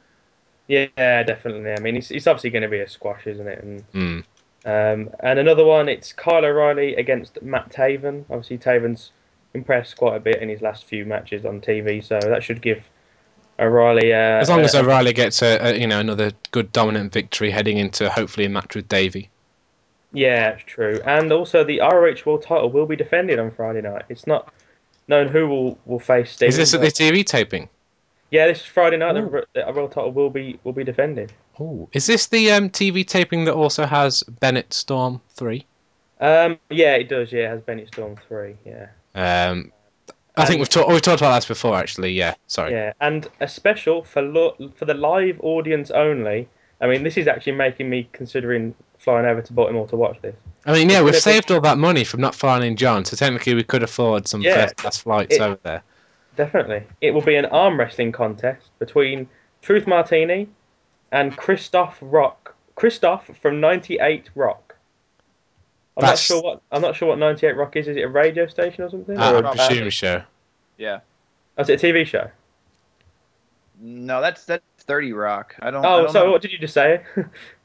Yeah, definitely. I mean, it's, it's obviously going to be a squash, isn't it? And Mm. um, and another one, it's Kyle O'Reilly against Matt Taven. Obviously, Taven's impressed quite a bit in his last few matches on TV, so that should give O'Reilly. Uh, As long as uh, O'Reilly gets a, a you know another good dominant victory heading into hopefully a match with Davey. Yeah, it's true. And also, the ROH World title will be defended on Friday night. It's not known who will, will face Steve. Is this at the TV taping? Yeah, this is Friday night. Ooh. The, World title will be will be defended. Oh, is this the um, TV taping that also has Bennett Storm three? Um, yeah, it does. Yeah, it has Bennett Storm three. Yeah. Um, I think we've talked we've talked about this before actually. Yeah, sorry. Yeah, and a special for lo- for the live audience only. I mean, this is actually making me considering flying over to Baltimore to watch this. I mean, yeah, we've gonna saved all that money from not flying in John, so technically we could afford some Yeah. first class flights It- over there. Definitely. It will be an arm wrestling contest between Truth Martini and Christoph Rock. Christoph from 98 Rock. I'm That's- not sure what I'm not sure what 98 Rock is. Is it a radio station or something? Uh, or I a probably. band? presume so. Yeah. Oh, is it a TV show? No, that's that's Thirty Rock. I don't. I Oh, don't so know. what did you just say?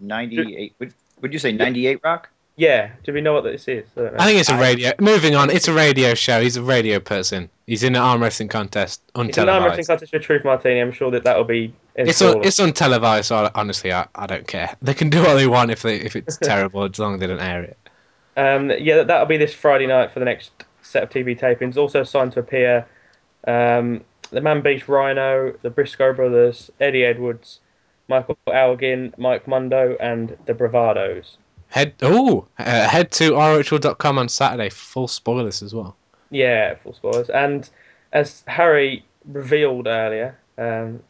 Ninety-eight. Would, would you say ninety-eight Rock? yeah. Do we know what this is? I. I think it's a radio. Moving on, it's a radio show. He's a radio person. He's in an arm wrestling contest, it's an arm wrestling contest with Truth Martini. I'm sure that that will be. It's installed. un, it's untelevised, so I, honestly, I, I don't care. They can do what they want if they if it's terrible, as long as they don't air it. Um, yeah, that'll be this Friday night for the next set of TV tapings. Also signed to appear um, the Man Beast Rhino, the Briscoe brothers, Eddie Edwards, Michael Elgin, Mike Mundo, and the Bravados. Head oh, uh, head to rhl.com on Saturday. Full spoilers as well. Yeah, full spoilers. And as Harry revealed earlier, um,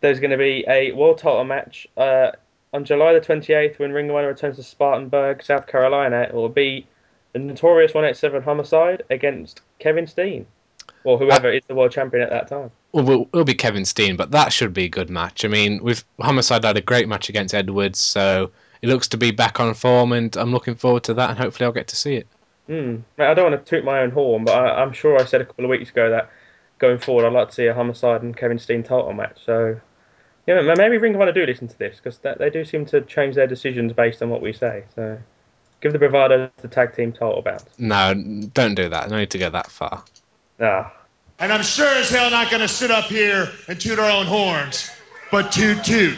there's going to be a world title match uh, on July the 28th when Ring of Honor returns to Spartanburg, South Carolina. It will be the notorious 187 Homicide against Kevin Steen, or whoever is the world champion at that time. Well, will be Kevin Steen, but that should be a good match. I mean, with Homicide had a great match against Edwards, so it looks to be back on form, and I'm looking forward to that, and hopefully I'll get to see it. Hmm. I don't want to toot my own horn, but I, I'm sure I said a couple of weeks ago that going forward I'd like to see a Homicide and Kevin Steen title match. So, yeah, maybe Ring of Honor do listen to this because they do seem to change their decisions based on what we say. So, give the Bravado the tag team title bounce. No, don't do that. No need to go that far. Ah, And I'm sure as hell not going to sit up here and toot our own horns, but toot toot.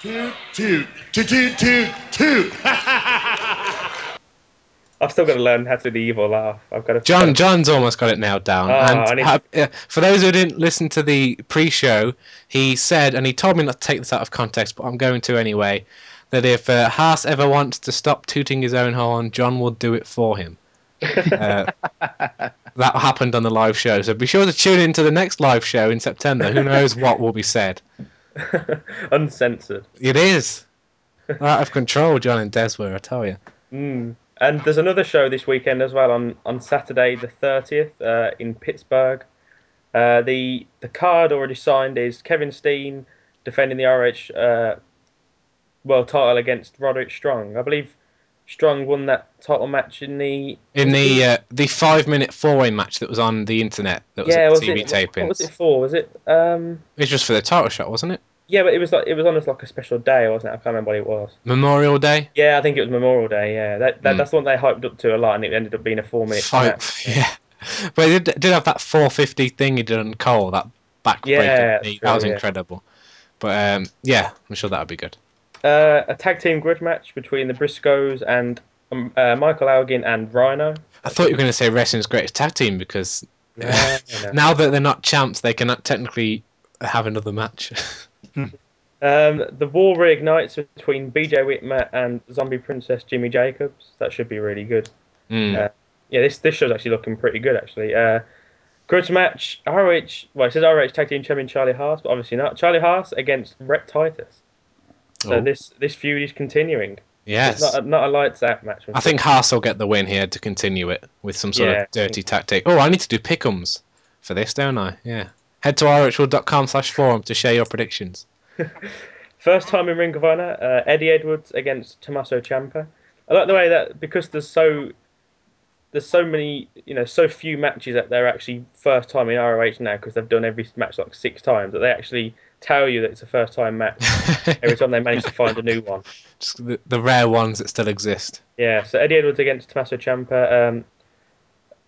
Toot toot. Toot toot toot toot. I've still got to learn how to do the evil laugh. I've got to. John John's almost got it nailed down. Ah, and I need- uh, for those who didn't listen to the pre-show, he said, and he told me not to take this out of context, but I'm going to anyway, that if uh, Haas ever wants to stop tooting his own horn, John will do it for him. uh, that happened on the live show, so be sure to tune in to the next live show in September. Who knows what will be said? Uncensored. It is out of control, John and Des were. I tell you. Mm. And there's another show this weekend as well on, on Saturday the 30th uh, in Pittsburgh. Uh, the the card already signed is Kevin Steen defending the RH uh, world title against Roderick Strong. I believe Strong won that title match in the In the uh, the five minute four way match that was on the internet, that was yeah at was TV it tapings. what was it for? Was it um It was just for the title shot, wasn't it? yeah but it was like it was on as like a special day wasn't it? I can't remember what it was. Memorial Day. Yeah, I think it was Memorial Day. Yeah, that, that Hmm. that's the one they hyped up to a lot, and it ended up being a four minute Five, match. yeah. But it did, did have that 450 thing he did on Cole, that backbreaker. Yeah, that was yeah. incredible. But um, yeah, I'm sure that would be good. Uh, a tag team grudge match between the Briscoes and um, uh, Michael Elgin and Rhino. I thought you were going to say wrestling's greatest tag team because No, no. now that they're not champs, they cannot technically have another match. Um, the war reignites between BJ Whitmer and Zombie Princess Jimmy Jacobs. That should be really good. Mm. Uh, yeah, this this show's actually looking pretty good actually. Uh, grudge match ROH. Well, it says ROH tag team champion Charlie Haas, but obviously not. Charlie Haas against Rhett Titus. So Oh. this this feud is continuing. yes. It's not a, not a lights out match. I think Haas will get the win here to continue it with some sort Yeah. of dirty tactic. Oh, I need to do pickums for this, don't I? Yeah. Head to rhl.com slash forum to share your predictions. First time in Ring of Honor, uh, Eddie Edwards against Tommaso Ciampa. I like the way that because there's so there's so many you know so few matches that they're actually first time in ROH now because they've done every match like six times that they actually tell you that it's a first time match every time they manage to find a new one. Just the, the rare ones that still exist. Yeah, so Eddie Edwards against Tommaso Ciampa. Um,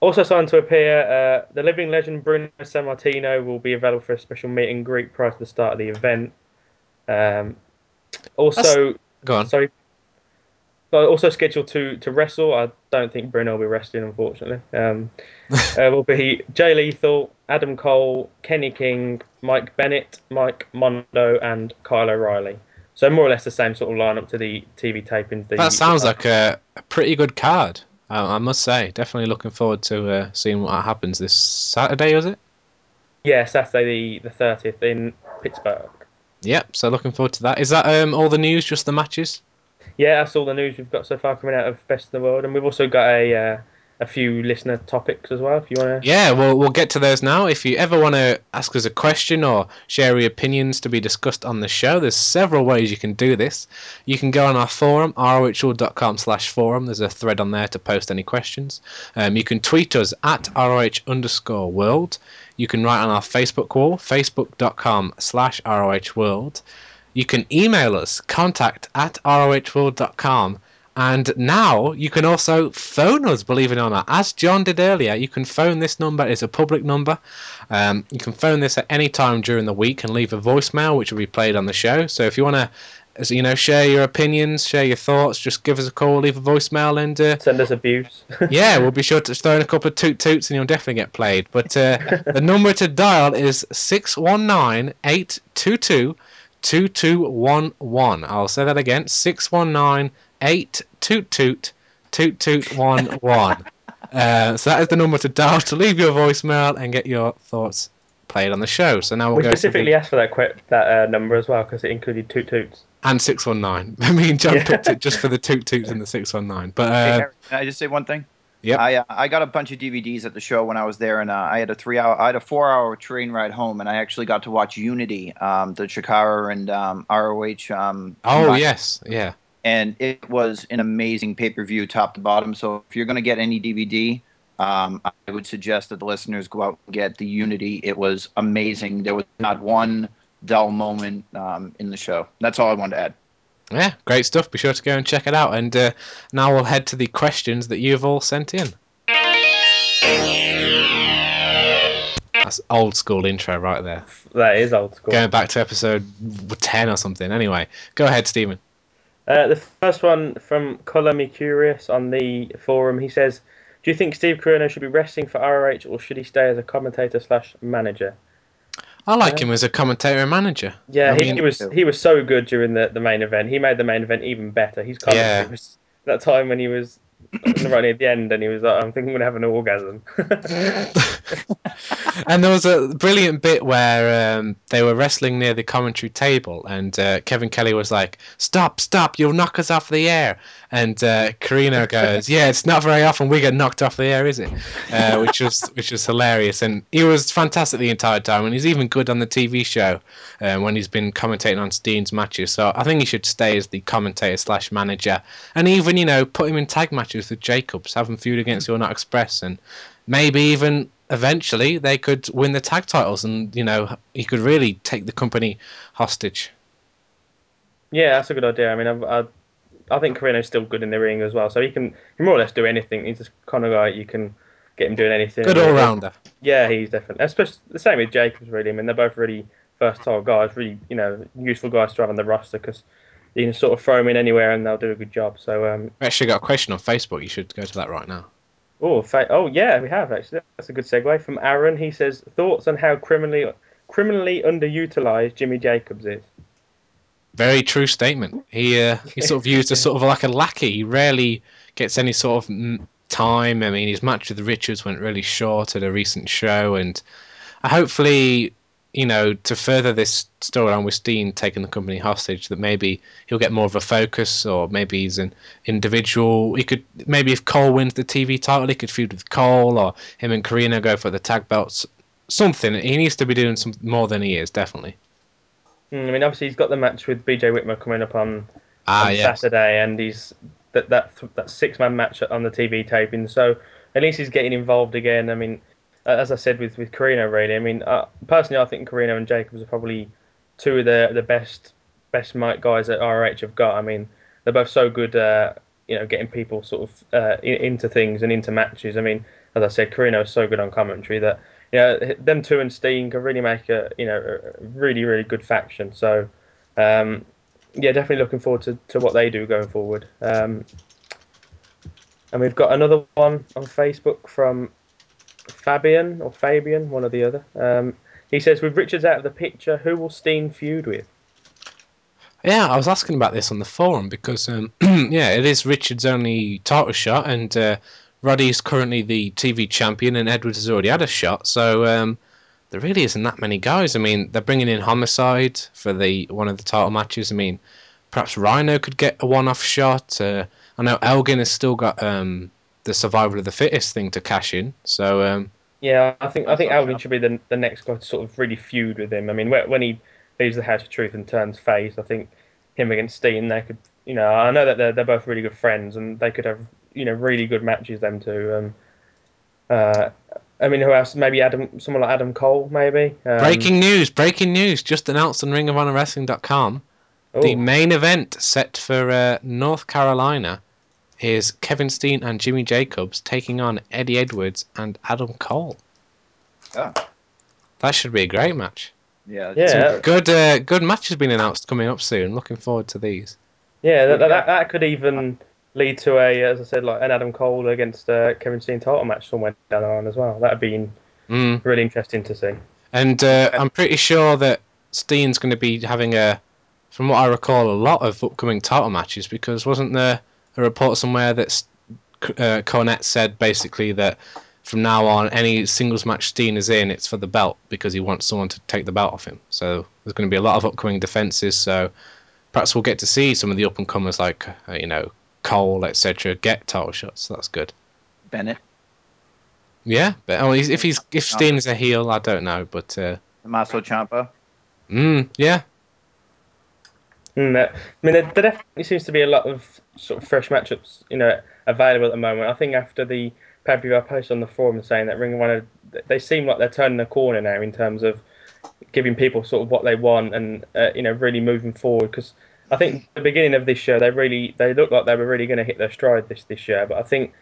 also signed to appear, uh, the living legend Bruno Sammartino will be available for a special meet and greet prior to the start of the event. Um, also, Go on. sorry, but also scheduled to, to wrestle. I don't think Bruno will be wrestling, unfortunately. Um, uh, will be Jay Lethal, Adam Cole, Kenny King, Mike Bennett, Mike Mondo, and Kyle O'Reilly. So more or less the same sort of lineup to the TV tapings. That sounds like a, a pretty good card. I, I must say. Definitely looking forward to uh, seeing what happens this Saturday, is it? Yeah, Saturday the the thirtieth in Pittsburgh. Yep. So looking forward to that. Is that um, all the news? Just the matches? Yeah, that's all the news we've got so far coming out of Best in the World, and we've also got a uh, a few listener topics as well. If you want to, Yeah, well, we'll get to those now. If you ever want to ask us a question or share your opinions to be discussed on the show, there's several ways you can do this. You can go on our forum, slash forum. There's a thread on there to post any questions. Um, you can tweet us at roh underscore world. You can write on our Facebook wall, facebook.com slash rohworld. You can email us, contact at rohworld.com. And now you can also phone us, believe it or not. As John did earlier, you can phone this number. It's a public number. Um, you can phone this at any time during the week and leave a voicemail, which will be played on the show. So if you want to, as you know, share your opinions, share your thoughts, just give us a call, leave a voicemail, and uh, send us abuse. yeah, we'll be sure to throw in a couple of toot toots, and you'll definitely get played. But uh, the number to dial is six one nine eight two two two two one one. I'll say that again: six one nine eight toot toot toot toot one one. Uh, so that is the number to dial to leave your voicemail and get your thoughts played on the show. So now we'll we go specifically the, asked for that que- that uh, number as well because it included toot toots. and six one nine. I mean, John Yeah. picked it just for the toot toots and the six one nine. But Hey, uh, Harry, can I just say one thing? Yep. I uh, I got a bunch of DVDs at the show when I was there, and uh, I had a three hour, I had a four hour train ride home, and I actually got to watch Unity, um, the Chikara and um, ROH. Um, oh yes, yeah. and it was an amazing pay per view, top to bottom. So if you're going to get any DVD, um, I would suggest that the listeners go out and get the Unity. It was amazing. There was not one dull moment um, in the show. That's all I wanted to add. Yeah, great stuff. Be sure to go and check it out. And uh, now we'll head to the questions that you've all sent in. That's old school intro right there. That is old school. Going back to episode 10 or something. Anyway, go ahead, Stephen. Uh, the first one from Color Me Curious on the forum. He says, "Do you think Steve Corino should be resting for ROH or should he stay as a commentator slash manager?" I like him as a commentator and manager. Yeah, he, mean- he was he was so good during the, the main event. He made the main event even better. He's commentary Yeah. was that time when he was right near the end and he was like, "I'm thinking I'm gonna have an orgasm." and there was a brilliant bit where um, they were wrestling near the commentary table, and uh, Kevin Kelly was like, "Stop, stop! You'll knock us off the air." And uh, Corino goes, "Yeah, it's not very often we get knocked off the air, is it?" Uh, which was which was hilarious, and he was fantastic the entire time, and he's even good on the TV show um, when he's been commentating on Steen's matches. So I think he should stay as the commentator slash manager, and even you know put him in tag matches with Jacobs, have him feud against the All Night Express, and maybe even eventually they could win the tag titles, and you know he could really take the company hostage. yeah, that's a good idea. I mean, I, I, I think Corino's still good in the ring as well, so he can, he can more or less do anything. He's just kind of guy you can get him doing anything. Good all rounder. Yeah, he's definitely. Especially the same with Jacobs, really. I mean, they're both really versatile guys, really, you know, useful guys to have on the roster because you can sort of throw them in anywhere and they'll do a good job. So, um, We actually got a question on Facebook. You should go to that right now. oh, fa- oh yeah, we have actually. That's a good segue from Aaron. He says thoughts on how criminally criminally underutilized Jimmy Jacobs is. Very true statement. He uh, he sort of used as sort of like a lackey. He rarely gets any sort of time. I mean, his match with Richards went really short at a recent show, and hopefully, you know, to further this storyline with Steen taking the company hostage, that maybe he'll get more of a focus, or maybe he's an individual. He could maybe if Cole wins the TV title, he could feud with Cole, or him and Corino go for the tag belts. Something he needs to be doing some more than he is, definitely. Mm, I mean, obviously he's got the match with BJ Whitmer coming up on, Ah, on yes. Saturday, and he's that that that six man match on the TV taping. So at least he's getting involved again. I mean, as I said with with Corino, really. I mean, uh, personally, I think Corino and Jacobs are probably two of the the best best mic guys that RH have got. I mean, they're both so good. Uh, you know, getting people sort of uh, in, into things and into matches. I mean, as I said, Corino is so good on commentary that you know them two and Steen can really make a you know a really really good faction. So. Um, yeah, definitely looking forward to, to what they do going forward. Um, and we've got another one on Facebook from Fabian or Fabian, one or the other. Um, he says, with Richards out of the picture, who will Steen feud with? Yeah, I was asking about this on the forum because, um, yeah, it is Richard's only title shot, and uh, currently the TV champion, and Edwards has already had a shot. So, um, there really isn't that many guys. I mean, they're bringing in Homicide for the one of the title matches. I mean, perhaps Rhino could get a one-off shot. Uh, I know Elgin has still got um, the survival of the fittest thing to cash in. So um, Yeah, I think I think Elgin should be the the next guy to sort of really feud with him. I mean, when when he leaves the House of Truth and turns face, I think him against Steen, they could, you know, I know that they're they're both really good friends and they could have, you know, really good matches them two. Um, uh, I mean, who else? Maybe Adam, someone like Adam Cole, maybe. Um, breaking news! Breaking news! Just announced on ring of honor RingOfHonorWrestling.com. The oh, main event set for uh, North Carolina is Kevin Steen and Jimmy Jacobs taking on Eddie Edwards and Adam Cole. Oh. That should be a great match. Yeah. yeah, Good, uh, good match has been announced coming up soon. Looking forward to these. yeah. That, that, that could even lead to a, as I said, like an Adam Cole against uh, Kevin Steen title match somewhere down the line as well. That'd be Mm. really interesting to see. And uh, I'm pretty sure that Steen's going to be having a, from what I recall, a lot of upcoming title matches because wasn't there a report somewhere that S- uh, Cornette said basically that from now on any singles match Steen is in, it's for the belt because he wants someone to take the belt off him. So there's going to be a lot of upcoming defenses. So perhaps we'll get to see some of the up and comers like uh, you know Cole, etc. get title shots. So that's good. Bennett, Yeah, but oh, if he's if Steen is a heel, I don't know, but uh, Tommaso Ciampa. mm, yeah, Mm, I mean, there, there definitely seems to be a lot of sort of fresh matchups, you know, available at the moment. I think after the pay per on the forum saying that Ring of Honor, they seem like they're turning the corner now in terms of giving people sort of what they want and uh, you know really moving forward. Because I think the beginning of this show, they really they looked like they were really going to hit their stride this this year, but I think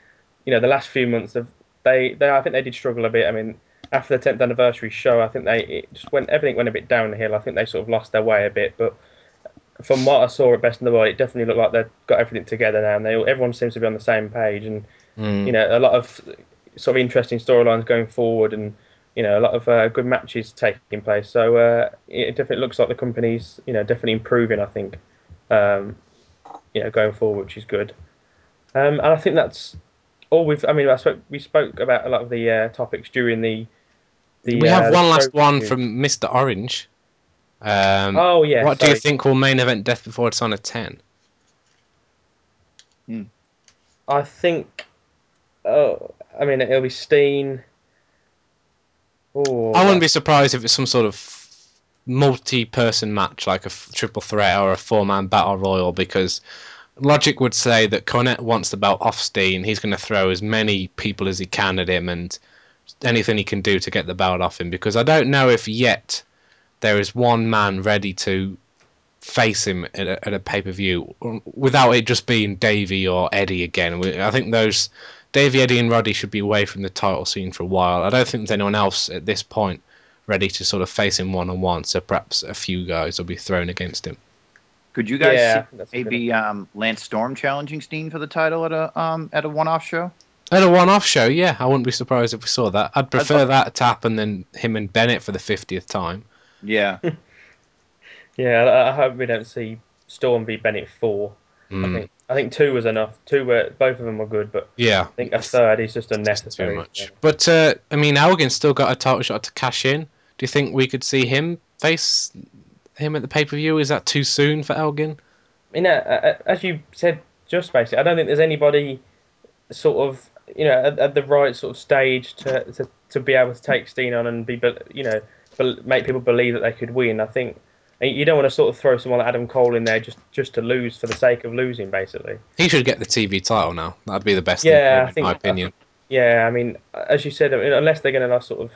you know the last few months of they they I think they did struggle a bit. I mean. After the 10th anniversary show, I think they just went everything went a bit downhill. I think they sort of lost their way a bit, but from what I saw at Best in the World, it definitely looked like they've got everything together now, and they all- everyone seems to be on the same page. And Mm. you know, a lot of sort of interesting storylines going forward, and you know, a lot of uh, good matches taking place. So uh, it definitely looks like the company's you know definitely improving. I think, um, you know, going forward, which is good. Um, and I think that's all we've. I mean, I spoke, we spoke about a lot of the uh, topics during the. the we have uh, one last one from Mr. Orange. Um, Oh yeah. what do you think will main event Death Before Dishonor 10? I think. Oh, I mean, it'll be Steen. Oh, I wouldn't be surprised if it's some sort of multi-person match, like a f- triple threat or a four-man battle royal, because logic would say that Cornette wants the belt off Steen. He's going to throw as many people as he can at him, and anything he can do to get the belt off him. Because I don't know if yet there is one man ready to face him at a, at a pay-per-view without it just being Davey or Eddie again. I think those Davey, Eddie, and Roddy should be away from the title scene for a while. I don't think there's anyone else at this point ready to sort of face him one on one. So perhaps a few guys will be thrown against him. Could you guys Yeah, see that's a good maybe um, Lance Storm challenging Steen for the title at a um at a one-off show? At a one-off show, yeah, I wouldn't be surprised if we saw that. I'd prefer thought- that to happen than him and Bennett for the fiftieth time. Yeah. Yeah, I, I hope we don't see Storm v Bennett four. I Mm, think I think two was enough. Two were both of them were good, but yeah, I think a third is just unnecessary. too much. But uh, I mean, Elgin still got a title shot to cash in. Do you think we could see him face him at the pay-per-view? Is that too soon for Elgin? You know, uh, as you said, just basically, I don't think there's anybody sort of you know at, at the right sort of stage to, to to be able to take Steen on and be you know make people believe that they could win. I think you don't want to sort of throw someone like Adam Cole in there just just to lose for the sake of losing, basically. He should get the TV title now. That'd be the best Yeah, thing I in think- my opinion. Yeah, I mean, as you said, I mean, unless they're going to sort of,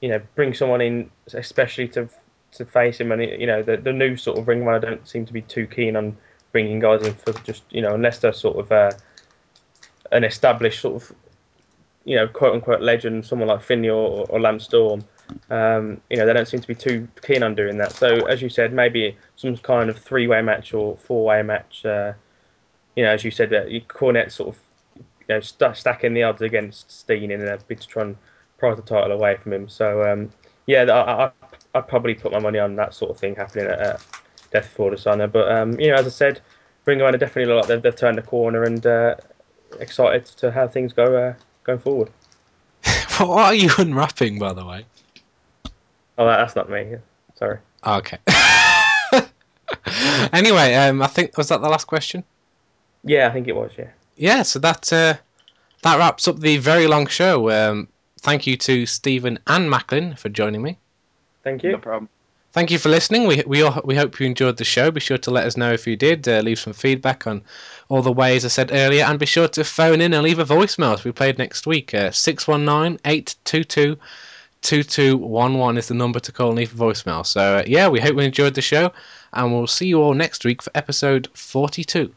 you know, bring someone in, especially to to face him, and you know, the the new sort of ring one, I don't seem to be too keen on bringing guys in for just you know, unless they're sort of uh, an established sort of, you know, quote unquote legend, someone like Finlay or, or Lance Storm. Um, you know, they don't seem to be too keen on doing that. So, as you said, maybe some kind of three way match or four way match. Uh, you know, as you said, that you Cornette sort of you know, st- stacking the odds against Steen in a bid to try and prize the title away from him. So um, yeah, I, I, I'd probably put my money on that sort of thing happening at uh, Death Before Dishonor. But um, you know, as I said, Ring of Honor definitely look like they've, they've turned the corner and uh, excited to how things go uh, going forward. what are you unwrapping, by the way? Oh, that's not me. Sorry. Okay. anyway, um, I think was that the last question. Yeah, I think it was. Yeah. Yeah, so that uh, that wraps up the very long show. Um, thank you to Stephen and Macklin for joining me. Thank you. No problem. Thank you for listening. We we all, we hope you enjoyed the show. Be sure to let us know if you did. Uh, leave some feedback on all the ways I said earlier, and be sure to phone in and leave a voicemail as we played next week. Uh, Six one nine eight two two. 2211 is the number to call and leave a voicemail. So, uh, yeah, we hope you enjoyed the show, and we'll see you all next week for episode 42.